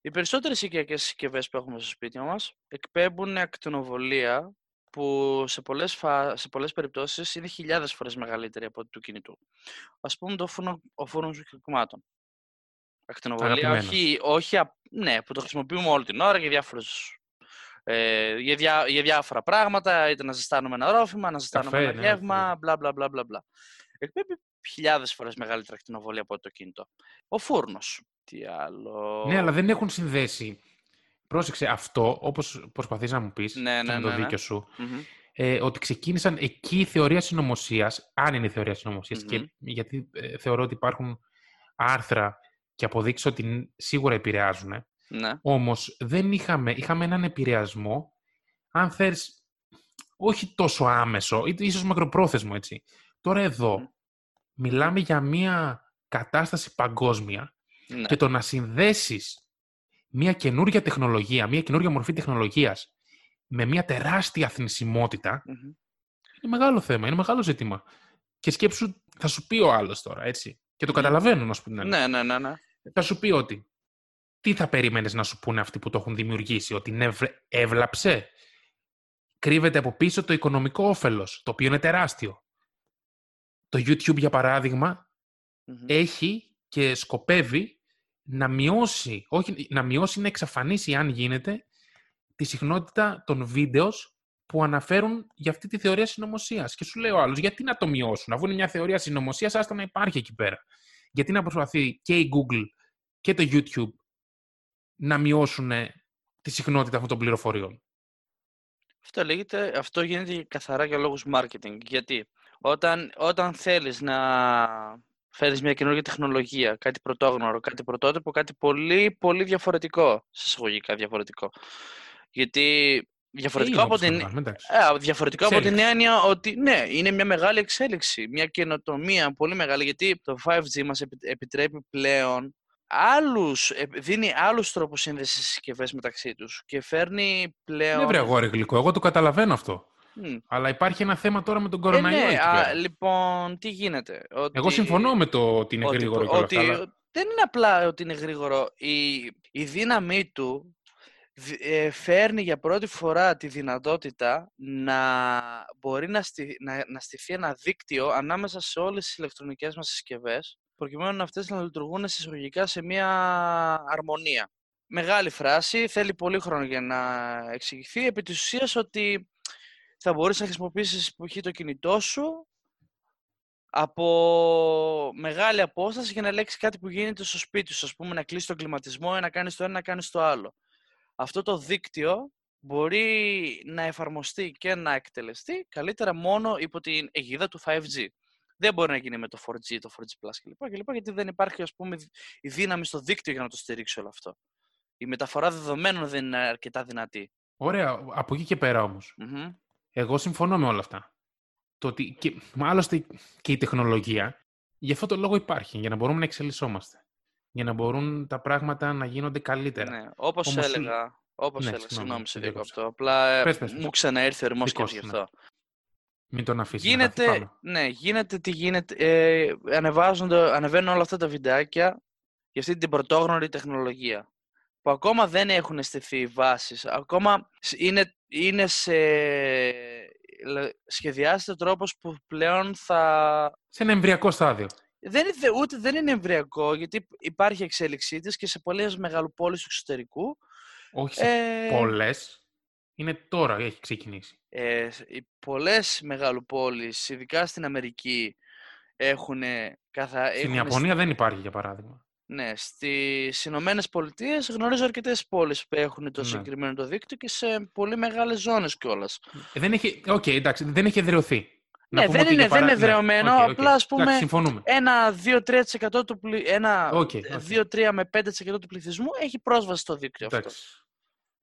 Οι περισσότερες οικιακές συσκευές που έχουμε στο σπίτι μας εκπέμπουν ακτινοβολία που σε πολλές, φα... σε πολλές περιπτώσεις είναι χιλιάδες φορές μεγαλύτερη από ό,τι του κινητού. Ας πούμε το φούρνο, ο φούρνος κυκλωμάτων. Ακτινοβολία, Αγαπημένος. όχι, όχι, απ- ναι, που το χρησιμοποιούμε όλη την ώρα για διάφορους ε, για, διά, για διάφορα πράγματα, είτε να ζεστάνουμε ένα ρόφημα, να ζεστάνουμε Καφέ, ένα ναι, γεύμα, οτιδήποτε. μπλα μπλα μπλα μπλα μπλα. Εκπέμπει χιλιάδες φορές μεγαλύτερη ακτινοβολία από ό,τι το κινητό. Ο φούρνος. Τι άλλο. Ναι, αλλά δεν έχουν συνδέσει. Πρόσεξε αυτό, όπως προσπαθείς να μου πεις, Ναι, και ναι, με το ναι, ναι. δίκιο σου, Μμμ. ε, ότι ξεκίνησαν εκεί η θεωρία συνωμοσίας, αν είναι η θεωρία συνωμοσίας, Μμμ. και γιατί ε, θεωρώ ότι υπάρχουν άρθρα και αποδείξεις ότι ν- σίγουρα επηρεάζουν. Ναι. Όμως δεν είχαμε, είχαμε έναν επηρεασμό, αν θες, όχι τόσο άμεσο, ή ίσως μακροπρόθεσμο, έτσι. Τώρα εδώ Μμ. μιλάμε για μια κατάσταση παγκόσμια ναι. και το να συνδέσεις μια καινούργια τεχνολογία, μια καινούργια μορφή τεχνολογίας με μια τεράστια θνησιμότητα, Μμμ. είναι μεγάλο θέμα, είναι μεγάλο ζήτημα. Και σκέψου, θα σου πει ο άλλος τώρα, έτσι. Και το Μμ. καταλαβαίνω, να σου πει την αλήθεια. Ναι, ναι, ναι, ναι. Θα σου πει ότι τι θα περίμενες να σου πούνε αυτοί που το έχουν δημιουργήσει, ότι είναι ευλ- έβλαψε; Κρύβεται από πίσω το οικονομικό όφελος, το οποίο είναι τεράστιο. Το YouTube, για παράδειγμα, Μμμ. έχει και σκοπεύει να μειώσει, όχι να μειώσει, να εξαφανίσει, αν γίνεται, τη συχνότητα των βίντεος που αναφέρουν για αυτή τη θεωρία συνωμοσίας. Και σου λέει ο άλλο, γιατί να το μειώσουν, αφού είναι μια θεωρία συνωμοσίας, άστα να υπάρχει εκεί πέρα. Γιατί να προσπαθεί και η Google και το YouTube να μειώσουν τη συχνότητα αυτών των πληροφοριών. Αυτό, λέγεται, αυτό γίνεται καθαρά για λόγους marketing. Γιατί όταν, όταν θέλεις να φέρεις μια καινούργια τεχνολογία, κάτι πρωτόγνωρο, κάτι πρωτότυπο, κάτι πολύ, πολύ διαφορετικό, σε εισαγωγικά διαφορετικό. Γιατί διαφορετικό Είναι από όπως να την, κάνουμε, εντάξει. Ε, διαφορετικό από την Εξέλιξη. έννοια ότι ναι, είναι μια μεγάλη εξέλιξη, μια καινοτομία πολύ μεγάλη, γιατί το 5G μας επι- επιτρέπει πλέον άλλους, ε, δίνει άλλους τρόπους σύνδεσης συσκευές μεταξύ τους και φέρνει πλέον... Ναι, βρε αγόρι γλυκό, εγώ το καταλαβαίνω αυτό. Μμ. Αλλά υπάρχει ένα θέμα τώρα με τον Ε, κοροναϊό. ναι, εκεί α, πέρα. λοιπόν, τι γίνεται. Ότι, Εγώ συμφωνώ με το ότι είναι ότι, γρήγορο και όλα ότι αυτά. αλλά- δεν είναι απλά ότι είναι γρήγορο. Η, η δύναμή του δι- ε, φέρνει για πρώτη φορά τη δυνατότητα να μπορεί να, στηθεί, να, να στηθεί ένα δίκτυο ανάμεσα σε όλες τις ηλεκτρονικές μας συσκευές προκειμένου αυτές να λειτουργούν συσσαγωγικά σε μια αρμονία. Μεγάλη φράση, θέλει πολύ χρόνο για να εξηγηθεί. Επί της ουσίας ότι θα μπορείς να χρησιμοποιήσεις π.χ. το κινητό σου από μεγάλη απόσταση για να ελέγξει κάτι που γίνεται στο σπίτι σου. Ας πούμε να κλείσεις τον κλιματισμό ή να κάνεις το ένα να κάνεις το άλλο. Αυτό το δίκτυο μπορεί να εφαρμοστεί και να εκτελεστεί καλύτερα μόνο υπό την αιγίδα του 5G. Δεν μπορεί να γίνει με το 4G, το 4G Plus κλπ. κλπ γιατί δεν υπάρχει ας πούμε, η δύναμη στο δίκτυο για να το στηρίξει όλο αυτό. Η μεταφορά δεδομένων δεν είναι αρκετά δυνατή. Ωραία, από εκεί και πέρα όμως. Μμμ. Εγώ συμφωνώ με όλα αυτά. Το ότι, και, μα άλλωστε και η τεχνολογία, γι' αυτό το λόγο υπάρχει, για να μπορούμε να εξελισσόμαστε. Για να μπορούν τα πράγματα να γίνονται καλύτερα. Ναι, όπως Όμως σου- έλεγα, Όπως Ναι, έλεγα, συγγνώμη, συγγνώμη, σε σε διακόπτω. Απλά ε, Πες, πες, πες. μου ξαναήρθε ο ορμό και Δικός γι' σου, αυτό. Μην τον αφήσεις. Γίνεται, ναι, γίνεται τι γίνεται. Ε, ανεβάζονται, ανεβαίνουν όλα αυτά τα βιντεάκια για αυτή την πρωτόγνωρη τεχνολογία. Που ακόμα δεν έχουν στηθεί οι βάσεις. Ακόμα σ- είναι, είναι σε... λε- σχεδιάζεται τρόπος που πλέον θα... Σε ένα εμβριακό στάδιο. Δεν είναι, ούτε δεν είναι εμβριακό, γιατί υπάρχει εξέλιξή της και σε πολλές μεγαλοπόλεις του εξωτερικού. Όχι σε Ε, πολλές. Είναι τώρα, έχει ξεκινήσει. ε, οι πολλές μεγαλοπόλεις, ειδικά στην Αμερική, έχουν καθα... Στην έχουν Ιαπωνία δεν υπάρχει, για παράδειγμα. Ναι, στις Ηνωμένες Πολιτείες γνωρίζω αρκετές πόλεις που έχουν το Ναι. συγκεκριμένο το δίκτυο και σε πολύ μεγάλες ζώνες κιόλας. Ε, Δεν έχει, οκ, εντάξει, δεν έχει εδραιωθεί. Να Ναι, πούμε δεν ότι είναι- για παρά- δεν είναι εδραιωμένο, οκ, οκ. απλά, ας πούμε, Εντάξει, συμφωνούμε. Ένα 2-3% του, πλη... ένα Οκ, οκ. 2-3 με 5% του πληθυσμού έχει πρόσβαση στο δίκτυο αυτό.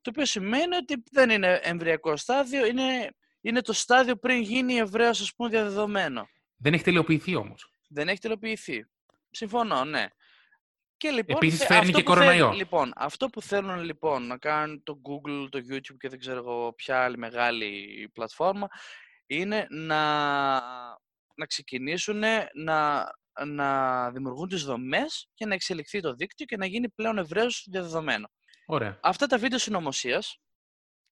Εντάξει. Το οποίο σημαίνει ότι δεν είναι εμβριακό στάδιο, είναι, είναι το στάδιο πριν γίνει ευρέως ας πούμε διαδεδομένο. Δεν έχει τελειοποιηθεί όμως. Δεν έχει τελειοποιηθεί. Συμφωνώ, ναι. Και λοιπόν, Επίσης θε- φέρνει αυτό και που θέλ- κοροναϊό. λοιπόν, αυτό που θέλουν λοιπόν να κάνουν το Google, το YouTube και δεν ξέρω εγώ ποια άλλη μεγάλη πλατφόρμα είναι να, να ξεκινήσουν να, να δημιουργούν τις δομές για να εξελιχθεί το δίκτυο και να γίνει πλέον ευρέως διαδεδομένο. Ωραία. Αυτά τα βίντεο συνωμοσίας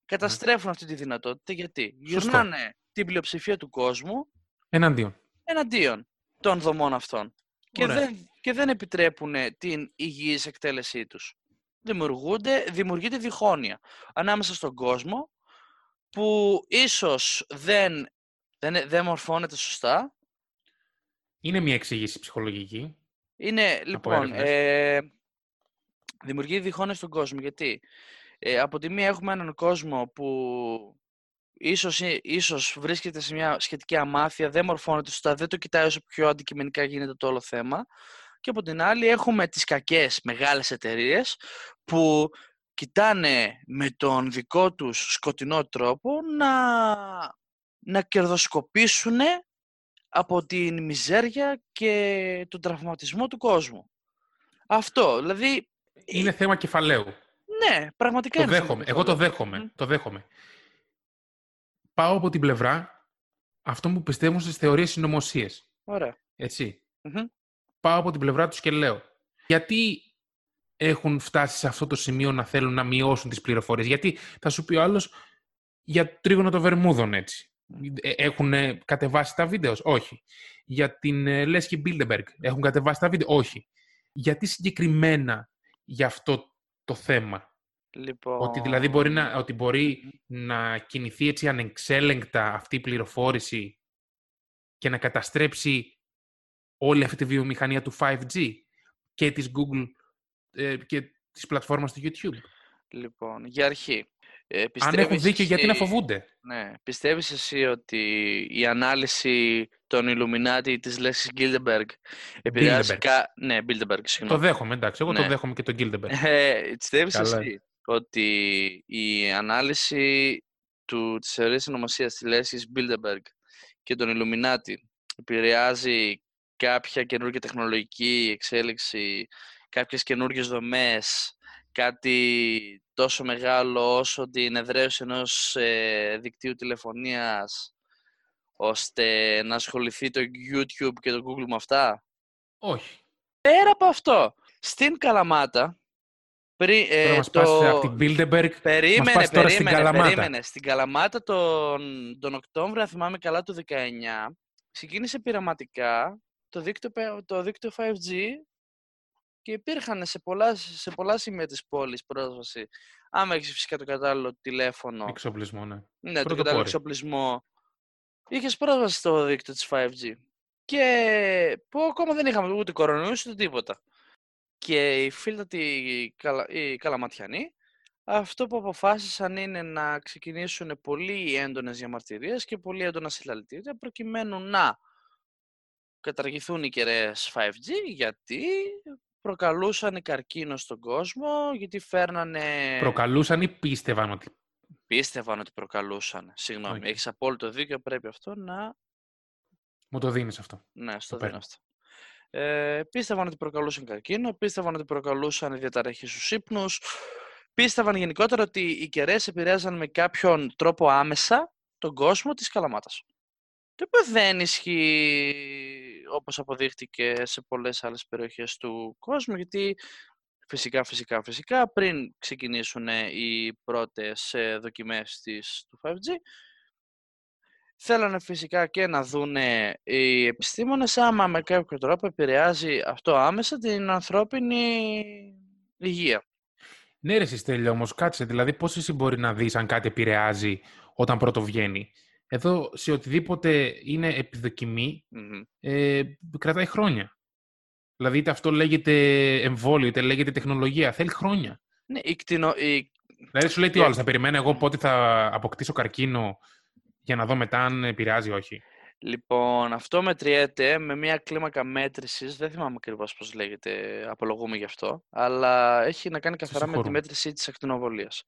καταστρέφουν αυτή τη δυνατότητα γιατί Ναι. Σωστό. γυρνάνε την πλειοψηφία του κόσμου Εναντίον. εναντίον των δομών αυτών και Ωραία. δεν, και δεν επιτρέπουν την υγιής εκτέλεσή τους. Δημιουργούνται, δημιουργείται διχόνοια ανάμεσα στον κόσμο που ίσως δεν, δεν, δεν μορφώνεται σωστά. Είναι μια εξήγηση ψυχολογική. Είναι, λοιπόν, έρευνες. ε, δημιουργεί διχόνοια στον κόσμο. Γιατί ε, από τη μία έχουμε έναν κόσμο που ίσως, ε- ίσως βρίσκεται σε μια σχετική αμάθεια, δεν μορφώνεται σωστά, δεν το κοιτάει όσο πιο αντικειμενικά γίνεται το όλο θέμα. Και από την άλλη έχουμε τις κακές μεγάλες εταιρείες που κοιτάνε με τον δικό τους σκοτεινό τρόπο να, να κερδοσκοπήσουν από την μιζέρια και τον τραυματισμό του κόσμου. Αυτό, δηλαδή, Είναι θέμα κεφαλαίου. ναι, πραγματικά Το είναι θέμα δέχομαι. Εγώ το κεφαλαίου. δέχομαι. Μμ. Το δέχομαι. Πάω από την πλευρά αυτών που πιστεύουν στις θεωρίες συνωμοσίες. Ωραία. Έτσι. Μμμ. Πάω από την πλευρά τους και λέω. Γιατί έχουν φτάσει σε αυτό το σημείο να θέλουν να μειώσουν τις πληροφορίες; Γιατί θα σου πει ο άλλος για το τρίγωνο των Βερμούδων έτσι. Έχουν κατεβάσει τα βίντεο, όχι. Για την ε, Λέσχη Μπίλντεμπεργκ έχουν κατεβάσει τα βίντεο, όχι. Γιατί συγκεκριμένα για αυτό το θέμα. Λοιπόν, Ότι δηλαδή μπορεί να, ότι μπορεί να κινηθεί έτσι ανεξέλεγκτα αυτή η πληροφόρηση και να καταστρέψει όλη αυτή τη βιομηχανία του 5G και της Google ε, και της πλατφόρμας του YouTube. Λοιπόν, για αρχή. Ε, Αν πιστεύεις έχουν δίκιο, γιατί να εσύ- φοβούνται; Ναι. Πιστεύεις εσύ ότι η ανάλυση των Illuminati της λέξης Bilderberg επηρεάζει... Bilderberg. Κα... Ναι, Bilderberg, Το συγγνώμη. δέχομαι, εντάξει. Εγώ το Ναι. δέχομαι και τον Gildenberg. Ε, πιστεύεις Καλά. εσύ ότι η ανάλυση του, της θεωρίας συνωμοσίας της λέξης Bilderberg και των Illuminati επηρεάζει κάποια καινούργια τεχνολογική εξέλιξη, κάποιες καινούργιες δομές, κάτι τόσο μεγάλο όσο την εδραίωση ενός ε, δικτύου τηλεφωνίας, ώστε να ασχοληθεί το YouTube και το Google με αυτά; Όχι. Πέρα από αυτό, στην Καλαμάτα, πριν, Τώρα ε, μας το... πας από την Bilderberg. Περίμενε, πας τώρα στην περίμενε, Καλαμάτα. περίμενε. Στην Καλαμάτα τον, τον Οκτώβριο, αν θυμάμαι καλά, του 19, ξεκίνησε πειραματικά το δίκτυο, πε- το δίκτυο 5G και υπήρχαν σε πολλά, σε πολλά σημεία της πόλης πρόσβαση. Άμα έχεις φυσικά το κατάλληλο τηλέφωνο, Εξοπλισμό, ναι. ναι, το κατάλληλο πρωτοπόροι. εξοπλισμό, είχες πρόσβαση στο δίκτυο της 5G. Και που ακόμα δεν είχαμε ούτε κορονοϊούς ούτε τίποτα. Και οι φίλτατοι καλα, οι καλαματιανοί αυτό που αποφάσισαν είναι να ξεκινήσουν πολύ έντονες διαμαρτυρίες και πολύ έντονα συλλαλητήρια προκειμένου να καταργηθούν οι κεραίες 5G γιατί προκαλούσαν καρκίνο στον κόσμο, γιατί φέρνανε... Προκαλούσαν ή πίστευαν ότι. Πίστευαν ότι προκαλούσαν. Συγγνώμη, Οκ. έχεις απόλυτο δίκιο, πρέπει αυτό να... Μου το δίνεις αυτό. Ναι, στο παίρνω. δίνω αυτό. Ε, πίστευαν ότι προκαλούσαν καρκίνο, πίστευαν ότι προκαλούσαν διαταραχή στους ύπνους, πίστευαν γενικότερα ότι οι κεραίες επηρέαζαν με κάποιον τρόπο άμεσα τον κόσμο της Καλαμάτας. Το οποίο δεν ισχύει όπως αποδείχτηκε σε πολλές άλλες περιοχές του κόσμου, γιατί φυσικά, φυσικά, φυσικά, πριν ξεκινήσουν οι πρώτες ε, δοκιμές της, του 5G, θέλανε φυσικά και να δουν οι επιστήμονες άμα με κάποιο τρόπο επηρεάζει αυτό άμεσα την ανθρώπινη υγεία. Ναι ρε Συστέλια, όμως κάτσε, δηλαδή πώς εσύ μπορεί να δεις αν κάτι επηρεάζει όταν πρώτο βγαίνει; Εδώ σε οτιδήποτε είναι επιδοκιμή, ε, κρατάει χρόνια. Δηλαδή είτε αυτό λέγεται εμβόλιο, είτε λέγεται τεχνολογία, θέλει χρόνια. Ναι, η κτηνο... η... Δηλαδή σου λέει τι άλλο, θα περιμένω εγώ πότε θα αποκτήσω καρκίνο για να δω μετά αν επηρεάζει ή όχι. Λοιπόν, αυτό μετριέται με μια κλίμακα μέτρησης. Δεν θυμάμαι ακριβώς πώς λέγεται, απολογούμε γι' αυτό. Αλλά έχει να κάνει καθαρά με τη μέτρηση της ακτινοβολίας.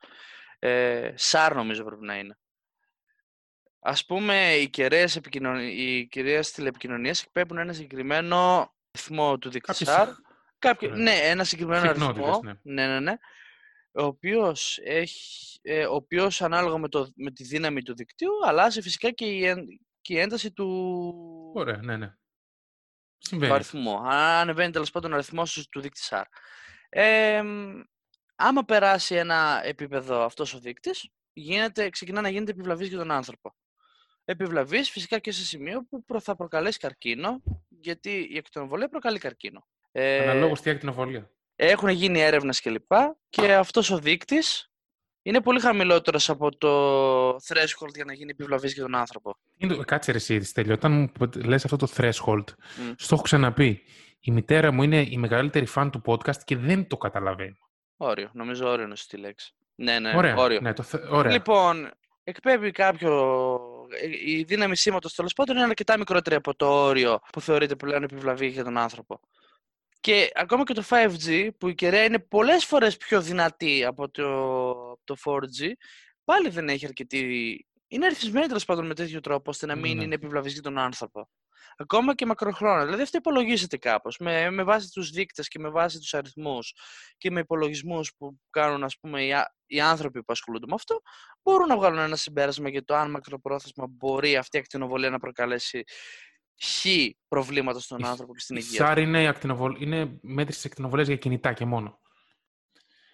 Ε, ΣΑΡ νομίζω πρέπει να είναι. Α πούμε, οι κεραίες οι τηλεπικοινωνίες εκπέμπουν ένα συγκεκριμένο αριθμό του δικτύου ΣΑΡ. Κάποιο... Ναι. ναι, ένα συγκεκριμένο αριθμό. Ναι. ναι, ναι, ναι. Ο οποίος, έχει, ε, ο οποίος ανάλογα με, το, με τη δύναμη του δικτύου αλλάζει φυσικά και η, και η ένταση του... Ωραία, ναι, ναι. Συμβαίνει. Του αριθμού. Ανεβαίνει τέλος πάντων ο αριθμός του δείκτη SAR. Ε, άμα περάσει ένα επίπεδο αυτός ο δείκτης, γίνεται, ξεκινά να γίνεται επιβλαβής για τον άνθρωπο. Επιβλαβής φυσικά και σε σημείο που θα προκαλέσει καρκίνο, γιατί η ακτινοβολία προκαλεί καρκίνο. Ε, Αναλόγως τι ακτινοβολία. Έχουν γίνει έρευνες κλπ. Και, και αυτός ο δείκτης είναι πολύ χαμηλότερος από το threshold για να γίνει επιβλαβής για τον άνθρωπο. Κάτσε ρε εσύ, Στέλιο, όταν μου λες αυτό το threshold, mm. στο έχω ξαναπεί. Η μητέρα μου είναι η μεγαλύτερη φαν του podcast και δεν το καταλαβαίνει. Όριο, νομίζω όριο είναι στη λέξη. Ναι, ναι, ωραία, όριο. Ναι, το ωραία. Λοιπόν, εκπέμπει κάποιο... Η δύναμη σήματος τέλος πάντων είναι αρκετά μικρότερη από το όριο που θεωρείται πλέον επιβλαβή για τον άνθρωπο. Και ακόμα και το 5G, που η κεραία είναι πολλές φορές πιο δυνατή από το, το 4G, πάλι δεν έχει αρκετή... Είναι αριθμισμένη τέλος πάντων με τέτοιο τρόπο, ώστε να μην ναι. είναι επιβλαβής για τον άνθρωπο. Ακόμα και μακροχρόνια. Δηλαδή αυτό υπολογίζεται κάπως. Με, με βάση τους δείκτες και με βάση τους αριθμούς και με υπολογισμούς που κάνουν ας πούμε, οι, οι άνθρωποι που ασχολούνται με αυτό, μπορούν να βγάλουν ένα συμπέρασμα για το αν μακροπρόθεσμα μπορεί αυτή η ακτινοβολία να προκαλέσει χ προβλήματα στον άνθρωπο και στην υγεία. SAR είναι, ακτινοβολ... είναι μέτρηση ακτινοβολίας για κινητά και μόνο.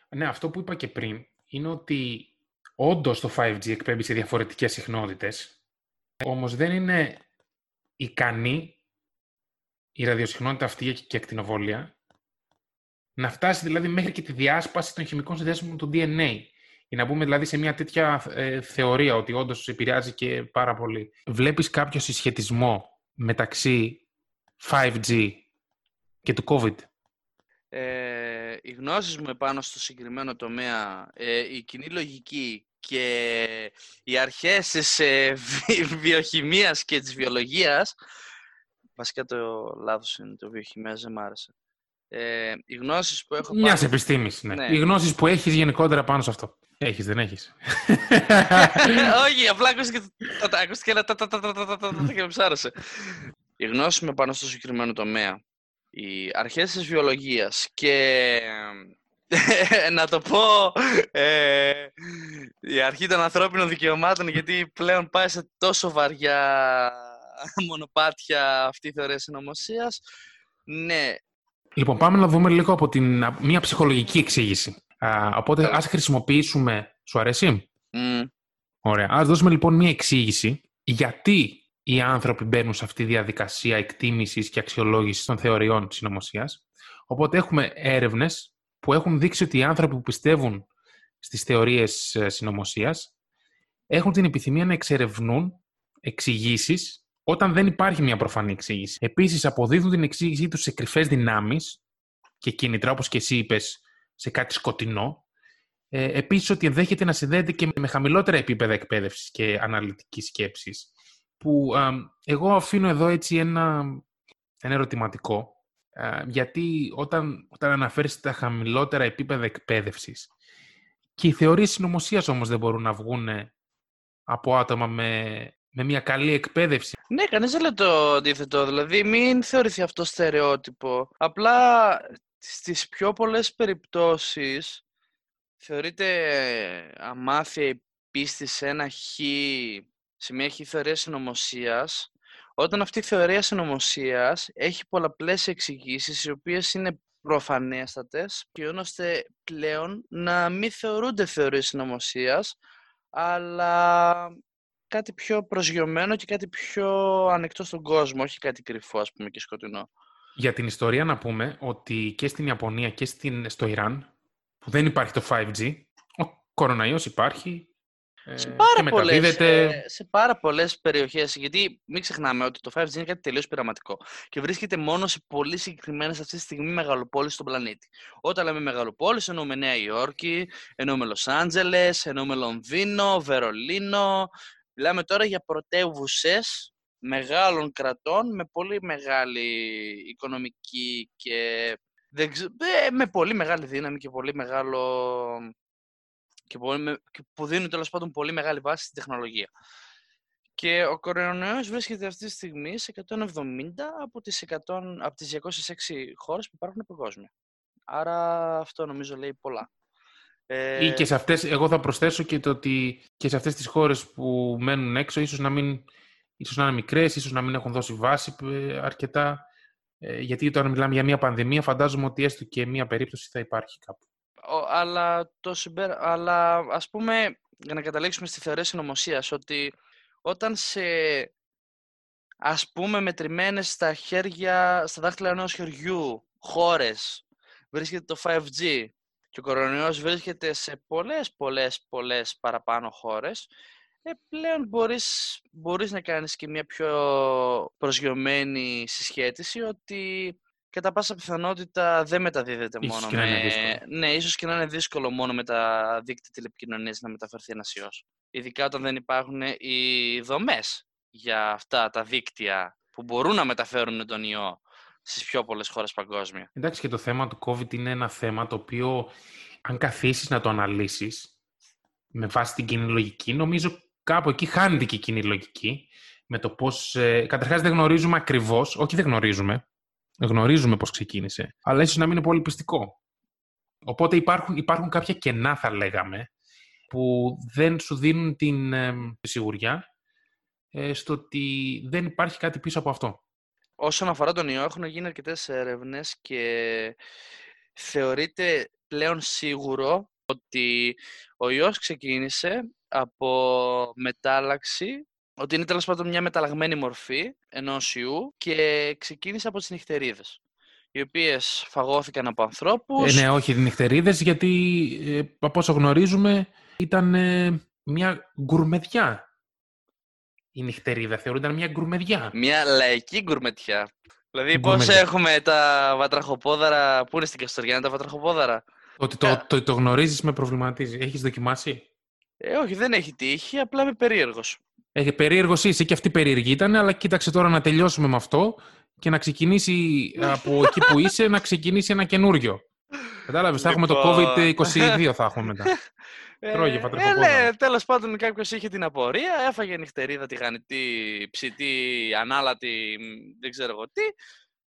Ναι, αυτό που είπα και πριν είναι ότι όντως το 5G εκπέμπει σε διαφορετικές συχνότητες, όμως δεν είναι ικανή η ραδιοσυχνότητα αυτή και η ακτινοβόλια να φτάσει δηλαδή μέχρι και τη διάσπαση των χημικών συνδέσμων του DNA. Για να πούμε δηλαδή σε μια τέτοια ε, θεωρία ότι όντως επηρεάζει και πάρα πολύ. Βλέπεις κάποιο συσχετισμό μεταξύ 5G και του COVID; Ε, οι γνώσεις μου επάνω στο συγκεκριμένο τομέα, ε, η κοινή λογική και οι αρχές της ε, βιοχημίας και της βιολογίας, βασικά το λάθος είναι το βιοχημίας, δεν μ' άρεσε. Ε, οι γνώσεις που έχω Μιας επιστήμης, ναι. ναι. Οι γνώσεις που έχεις γενικότερα πάνω σε αυτό. Έχεις, δεν έχεις. Όχι, απλά ακούστηκε ένα τα τα τα τα τα τα και με ψάρωσε. Η γνώση με πάνω στο συγκεκριμένο τομέα, οι αρχές της βιολογίας και να το πω ε, η αρχή των ανθρώπινων δικαιωμάτων γιατί πλέον πάει σε τόσο βαριά μονοπάτια αυτή η θεωρία συνωμοσίας. Ναι. Λοιπόν, πάμε να δούμε λίγο από την, μια ψυχολογική εξήγηση. Α, οπότε ας χρησιμοποιήσουμε... Σου αρέσει; Mm. Ωραία. Ας δώσουμε λοιπόν μια εξήγηση γιατί οι άνθρωποι μπαίνουν σε αυτή τη διαδικασία εκτίμησης και αξιολόγησης των θεωριών συνωμοσίας. Οπότε έχουμε έρευνες που έχουν δείξει ότι οι άνθρωποι που πιστεύουν στις θεωρίες ε, συνωμοσίας έχουν την επιθυμία να εξερευνούν εξηγήσεις όταν δεν υπάρχει μια προφανή εξήγηση. Επίσης, αποδίδουν την εξήγησή τους σε κρυφές δυνάμεις και κίνητρα, όπως και εσύ είπες, σε κάτι σκοτεινό. Ε, επίσης, ότι ενδέχεται να συνδέεται και με χαμηλότερα επίπεδα εκπαίδευσης και αναλυτικής σκέψης. Που εγώ αφήνω εδώ έτσι ένα, ένα ερωτηματικό γιατί όταν, όταν αναφέρεις τα χαμηλότερα επίπεδα εκπαίδευσης και οι θεωρίες συνωμοσίας όμως δεν μπορούν να βγουν από άτομα με, με μια καλή εκπαίδευση. Ναι, κανείς δεν λέει το αντίθετο. Δηλαδή, μην θεωρηθεί αυτό στερεότυπο. Απλά στις πιο πολλές περιπτώσεις θεωρείται αμάθεια η πίστη σε ένα χ, σε μια χ θεωρίας συνωμοσίας, όταν αυτή η θεωρία συνωμοσίας έχει πολλαπλές εξηγήσεις, οι οποίες είναι προφανέστατες και ώστε πλέον να μην θεωρούνται θεωρίες συνωμοσίας, αλλά κάτι πιο προσγειωμένο και κάτι πιο ανοιχτό στον κόσμο, όχι κάτι κρυφό, ας πούμε, και σκοτεινό. Για την ιστορία να πούμε ότι και στην Ιαπωνία και στην, στο Ιράν, που δεν υπάρχει το 5G, ο κοροναϊός υπάρχει ε, σε πάρα, πολλές, σε, σε πάρα πολλές περιοχές, γιατί μην ξεχνάμε ότι το 5G είναι κάτι τελείως πειραματικό και βρίσκεται μόνο σε πολύ συγκεκριμένες αυτή τη στιγμή μεγαλοπόλεις στον πλανήτη. Όταν λέμε μεγαλοπόλεις εννοούμε Νέα Υόρκη, εννοούμε Λος Άντζελες, εννοούμε Λονδίνο, Βερολίνο, Μιλάμε τώρα για πρωτεύουσες μεγάλων κρατών με πολύ μεγάλη οικονομική και ε, με πολύ μεγάλη δύναμη και πολύ μεγάλο και, πολύ, που δίνουν τέλος πάντων πολύ μεγάλη βάση στην τεχνολογία. Και ο κορονοϊός βρίσκεται αυτή τη στιγμή σε 170 από τις, 100, από τις 206 χώρες που υπάρχουν παγκόσμια. Άρα αυτό νομίζω λέει πολλά. Ε... Ή και σε αυτές, εγώ θα προσθέσω και το ότι και σε αυτές τις χώρες που μένουν έξω ίσως να, μην, ίσως να είναι μικρές, ίσως να μην έχουν δώσει βάση ε, αρκετά. Ε, γιατί όταν μιλάμε για μια πανδημία φαντάζομαι ότι έστω και μια περίπτωση θα υπάρχει κάπου. Αλλά, το αλλά ας πούμε, για να καταλήξουμε στη θεωρία συνωμοσίας, ότι όταν σε ας πούμε μετρημένες στα χέρια, στα δάχτυλα ενός χεριού χώρες βρίσκεται το 5G και ο κορονοϊός βρίσκεται σε πολλές, πολλές, πολλές παραπάνω χώρες, ε, πλέον μπορείς, μπορείς να κάνεις και μια πιο προσγειωμένη συσχέτιση ότι κατά πάσα πιθανότητα δεν μεταδίδεται ίσως μόνο και με... Να είναι δύσκολο. ναι, ίσως και να είναι δύσκολο μόνο με τα δίκτυα τηλεπικοινωνίας να μεταφερθεί ένας ιός. Ειδικά όταν δεν υπάρχουν οι δομές για αυτά τα δίκτυα που μπορούν να μεταφέρουν τον ιό στις πιο πολλές χώρες παγκόσμια. Εντάξει και το θέμα του COVID είναι ένα θέμα το οποίο αν καθίσεις να το αναλύσεις με βάση την κοινή λογική, νομίζω κάπου εκεί χάνεται και η κοινή λογική με το πώς... Ε, καταρχάς δεν γνωρίζουμε ακριβώς, όχι δεν γνωρίζουμε, γνωρίζουμε πώς ξεκίνησε, αλλά ίσως να μην είναι πολύ πιστικό. Οπότε υπάρχουν, υπάρχουν κάποια κενά θα λέγαμε που δεν σου δίνουν την ε, σιγουριά ε, στο ότι δεν υπάρχει κάτι πίσω από αυτό. Όσον αφορά τον ιό, έχουν γίνει αρκετές έρευνες και θεωρείται πλέον σίγουρο ότι ο ιός ξεκίνησε από μετάλλαξη, ότι είναι τέλος πάντων μια μεταλλαγμένη μορφή ενός ιού και ξεκίνησε από τις νυχτερίδες οι οποίες φαγώθηκαν από ανθρώπους. Ε, ναι, όχι νυχτερίδες, γιατί ε, από όσο γνωρίζουμε ήταν ε, μια γκουρμεδιά η νυχτερίδα θεωρούνταν μια γκουρμεδιά. Μια λαϊκή γκουρμετιά. Δηλαδή, πώς έχουμε τα βατραχοπόδαρα. Πού είναι στην Καστοριάννα τα βατραχοπόδαρα; Ότι το, το, το, το γνωρίζεις με προβληματίζει. Έχεις δοκιμάσει; Ε, όχι, δεν έχει τύχει, απλά είμαι περίεργος. Έχει περίεργος είσαι και αυτή περίεργη ήταν, αλλά κοίταξε τώρα να τελειώσουμε με αυτό και να ξεκινήσει από εκεί που είσαι να ξεκινήσει ένα καινούριο. Κατάλαβες, θα έχουμε το λοιπόν. COVID-22 θα έχουμε μετά. Τρώγε ε, ε, ναι, τέλος πάντων κάποιος είχε την απορία, έφαγε νυχτερίδα τηγανιτή, ψητή, ανάλατη, δεν ξέρω εγώ τι.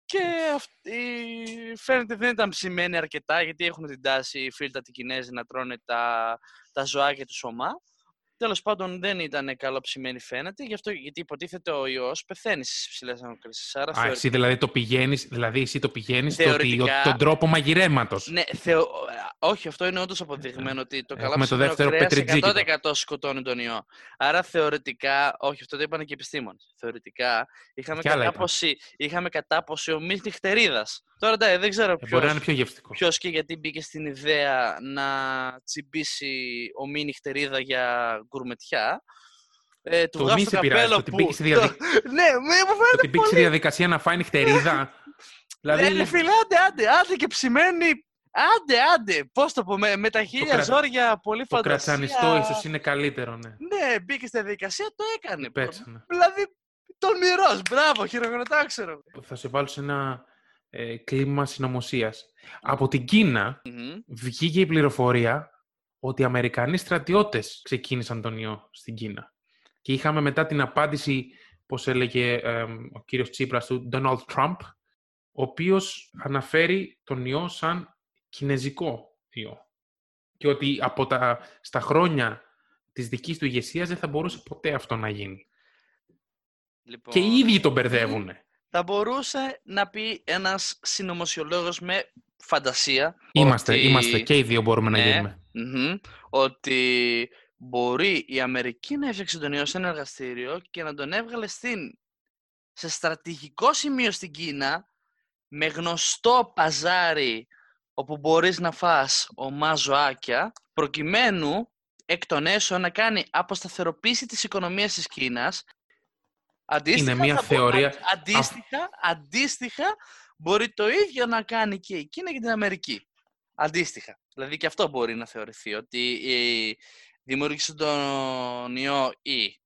Και αυτή φαίνεται δεν ήταν ψημένη αρκετά, γιατί έχουν την τάση οι φίλτατοι Κινέζοι να τρώνε τα, τα ζωάκια του σωμά. Τέλος πάντων, δεν ήταν καλοψημένη φαίνεται, γι αυτό, γιατί υποτίθεται ο ιός πεθαίνει στις υψηλέ ανακρίσεις. Α, εσύ δηλαδή το πηγαίνεις, δηλαδή εσύ το πηγαίνεις Θεωρητικά... τον τρόπο μαγειρέματος. Ναι, θεω... όχι, αυτό είναι όντως αποδεδειγμένο ότι το καλοψημένο κρέας 100% σκοτώνει τον ιό. Άρα θεωρητικά, όχι, αυτό το είπαν και οι επιστήμονες. Θεωρητικά είχαμε κατάποση, είχαμε κατάποση ομή νυχτερίδας. Τώρα δεν ξέρω ποιο και γιατί μπήκε στην ιδέα να τσιμπήσει ομή νυχτερίδα για γκουρμετιά. Ε, του το μη σε πειράζει, το ότι μπήκε στη διαδικασία. ναι, μου φαίνεται στη διαδικασία να φάει νυχτερίδα. δηλαδή... Ναι, φίλε, άντε, άντε, άντε και ψημένη Άντε, άντε, πώς το πω, με, με τα χίλια κρα... ζόρια, πολύ φαντασία. Το κρατσανιστό ίσως είναι καλύτερο, ναι. Ναι, μπήκε στη διαδικασία, το έκανε. Πέτσανε. Δηλαδή, τον μυρό, μπράβο, χειροκροτά, ξέρω. Θα σε βάλω σε ένα ε, κλίμα συνωμοσίας. Από την Κίνα mm-hmm. βγήκε η πληροφορία ότι οι Αμερικανοί στρατιώτες ξεκίνησαν τον ιό στην Κίνα. Και είχαμε μετά την απάντηση, πώς έλεγε ε, ο κύριος Τσίπρας του, Donald Trump, ο οποίος αναφέρει τον ιό σαν κινέζικο ιό. και ότι από τα, στα χρόνια της δικής του ηγεσίας δεν θα μπορούσε ποτέ αυτό να γίνει. Λοιπόν, Και οι ίδιοι τον μπερδεύουν. Θα μπορούσε να πει ένας συνωμοσιολόγος με φαντασία Είμαστε, ότι... είμαστε και οι δύο μπορούμε να Ναι. γίνουμε. Μμμ. ότι μπορεί η Αμερική να έφτιαξε τον ιός σε ένα εργαστήριο και να τον έβγαλε στην, σε στρατηγικό σημείο στην Κίνα με γνωστό παζάρι όπου μπορείς να φας ομά ζωάκια προκειμένου εκ των έσω να κάνει αποσταθεροποίηση της οικονομίας της Κίνας Αντίστοιχα, μια θα μπο- θεωρία- αν- Αντίστοιχα, αντίστοιχα, μπορεί το ίδιο να κάνει και η Κίνα και την Αμερική. Αντίστοιχα. Δηλαδή και αυτό μπορεί να θεωρηθεί ότι ε, δημιούργησε τον ιό ή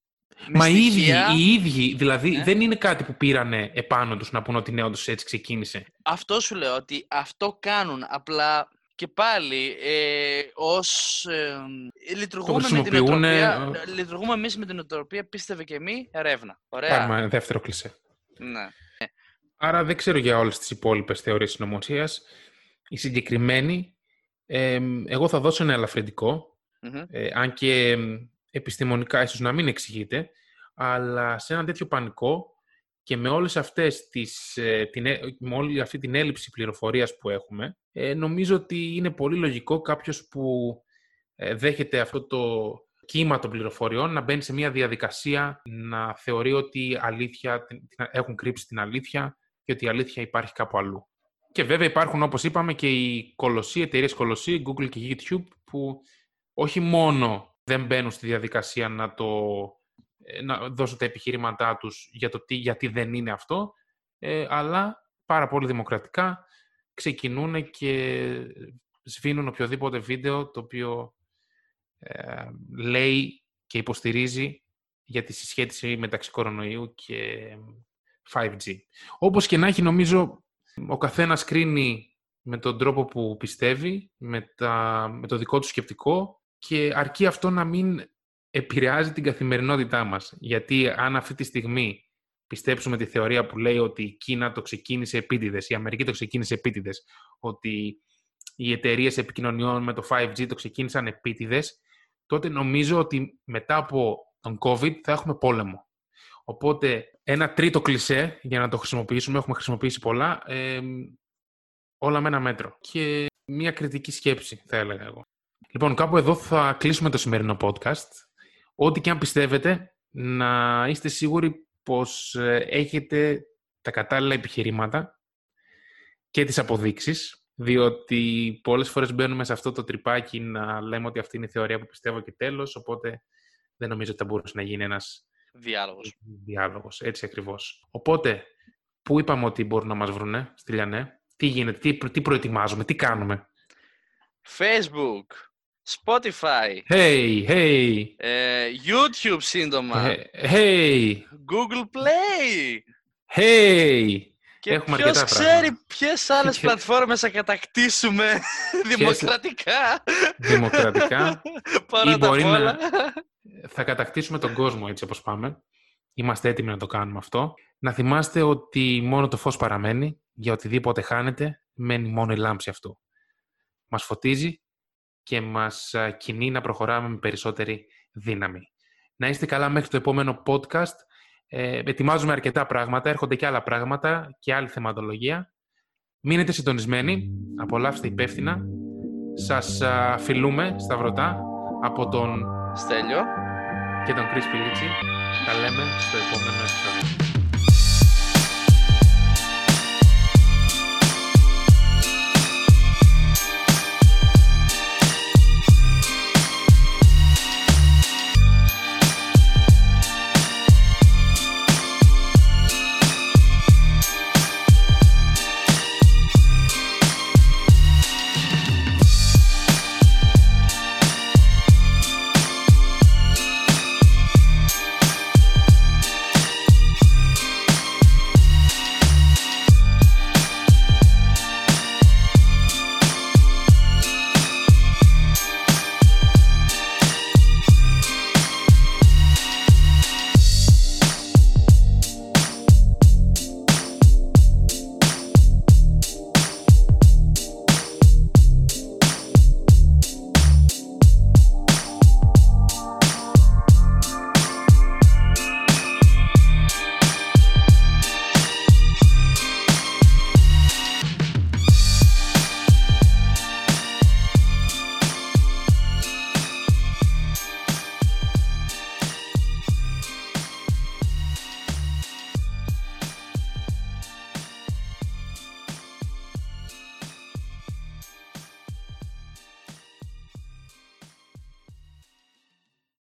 με Μα οι ίδιοι, στοιχεία, οι ίδιοι, δηλαδή Ναι. δεν είναι κάτι που πήρανε επάνω τους να πούνε ότι ναι, όντως έτσι ξεκίνησε. Αυτό σου λέω ότι αυτό κάνουν απλά και πάλι ε, ως ε, λειτουργούμε, με την χρησιμοποιούνε, οτροπία, λειτουργούμε εμείς με την οτροπία πίστευε και μη ρεύνα. Ωραία. Πάρουμε ένα δεύτερο κλισέ. Ναι. Άρα δεν ξέρω για όλες τις υπόλοιπες θεωρίες συνωμοσία. Η συγκεκριμένη, εμ, εγώ θα δώσω ένα ελαφρυντικό, Μμμ. ε, αν και εμ, επιστημονικά ίσως να μην εξηγείται, αλλά σε ένα τέτοιο πανικό και με όλες αυτές τις, ε, την, ε, με όλη αυτή την έλλειψη πληροφορίας που έχουμε, ε, νομίζω ότι είναι πολύ λογικό κάποιος που ε, δέχεται αυτό το κύμα των πληροφοριών να μπαίνει σε μια διαδικασία να θεωρεί ότι η αλήθεια, την- την- έχουν κρύψει την αλήθεια και ότι η αλήθεια υπάρχει κάπου αλλού. Και βέβαια υπάρχουν, όπως είπαμε, και οι κολοσσοί, εταιρείες κολοσσοί, Google και YouTube, που όχι μόνο δεν μπαίνουν στη διαδικασία να, το, ε, να δώσουν τα επιχειρήματά τους για το τι, γιατί δεν είναι αυτό, ε, αλλά πάρα πολύ δημοκρατικά ξεκινούν και σβήνουν οποιοδήποτε βίντεο το οποίο ε, λέει και υποστηρίζει για τη συσχέτιση μεταξύ κορονοϊού και 5G. Όπως και να έχει, νομίζω, ο καθένας κρίνει με τον τρόπο που πιστεύει, με, τα, με το δικό του σκεπτικό και αρκεί αυτό να μην επηρεάζει την καθημερινότητά μας. Γιατί αν αυτή τη στιγμή πιστέψουμε τη θεωρία που λέει ότι η Κίνα το ξεκίνησε επίτηδες, η Αμερική το ξεκίνησε επίτηδες, ότι οι εταιρείες επικοινωνιών με το 5G το ξεκίνησαν επίτηδες, τότε νομίζω ότι μετά από τον COVID θα έχουμε πόλεμο. Οπότε ένα τρίτο κλισέ για να το χρησιμοποιήσουμε, έχουμε χρησιμοποιήσει πολλά, ε, όλα με ένα μέτρο. Και μια κριτική σκέψη θα έλεγα εγώ. Λοιπόν, κάπου εδώ θα κλείσουμε το σημερινό podcast. Ό,τι και αν πιστεύετε, να είστε σίγουροι πως ε, έχετε τα κατάλληλα επιχειρήματα και τις αποδείξεις, διότι πολλές φορές μπαίνουμε σε αυτό το τρυπάκι να λέμε ότι αυτή είναι η θεωρία που πιστεύω και τέλος, οπότε δεν νομίζω ότι θα μπορούσε να γίνει ένας Διάλογος. διάλογος, έτσι ακριβώς. Οπότε, πού είπαμε ότι μπορούν να μας βρουνε, στη Λιανέ, τι γίνεται, τι, τι προετοιμάζουμε, τι κάνουμε; Facebook, Spotify, Hey, hey, ε, YouTube σύντομα, hey, hey, Google Play. hey. Και Έχουμε ποιος αρκετά ξέρει πράγματα. ποιες άλλες Και- πλατφόρμες θα κατακτήσουμε δημοκρατικά. Δημοκρατικά. Παρά Ή τα μπορεί να- όλα. Θα κατακτήσουμε τον κόσμο έτσι όπως πάμε. Είμαστε έτοιμοι να το κάνουμε αυτό. Να θυμάστε ότι μόνο το φως παραμένει. Για οτιδήποτε χάνεται, μένει μόνο η λάμψη αυτού. Μας φωτίζει και μας α, κινεί να προχωράμε με περισσότερη δύναμη. Να είστε καλά μέχρι το επόμενο podcast. Ε, ετοιμάζουμε αρκετά πράγματα, έρχονται και άλλα πράγματα και άλλη θεματολογία. Μείνετε συντονισμένοι, απολαύστε υπεύθυνα. Σας α, φιλούμε, Σταυρωτά, από τον Στέλιο. και τον Chris Πιλίτσι. Τα λέμε στο επόμενο επεισόδιο.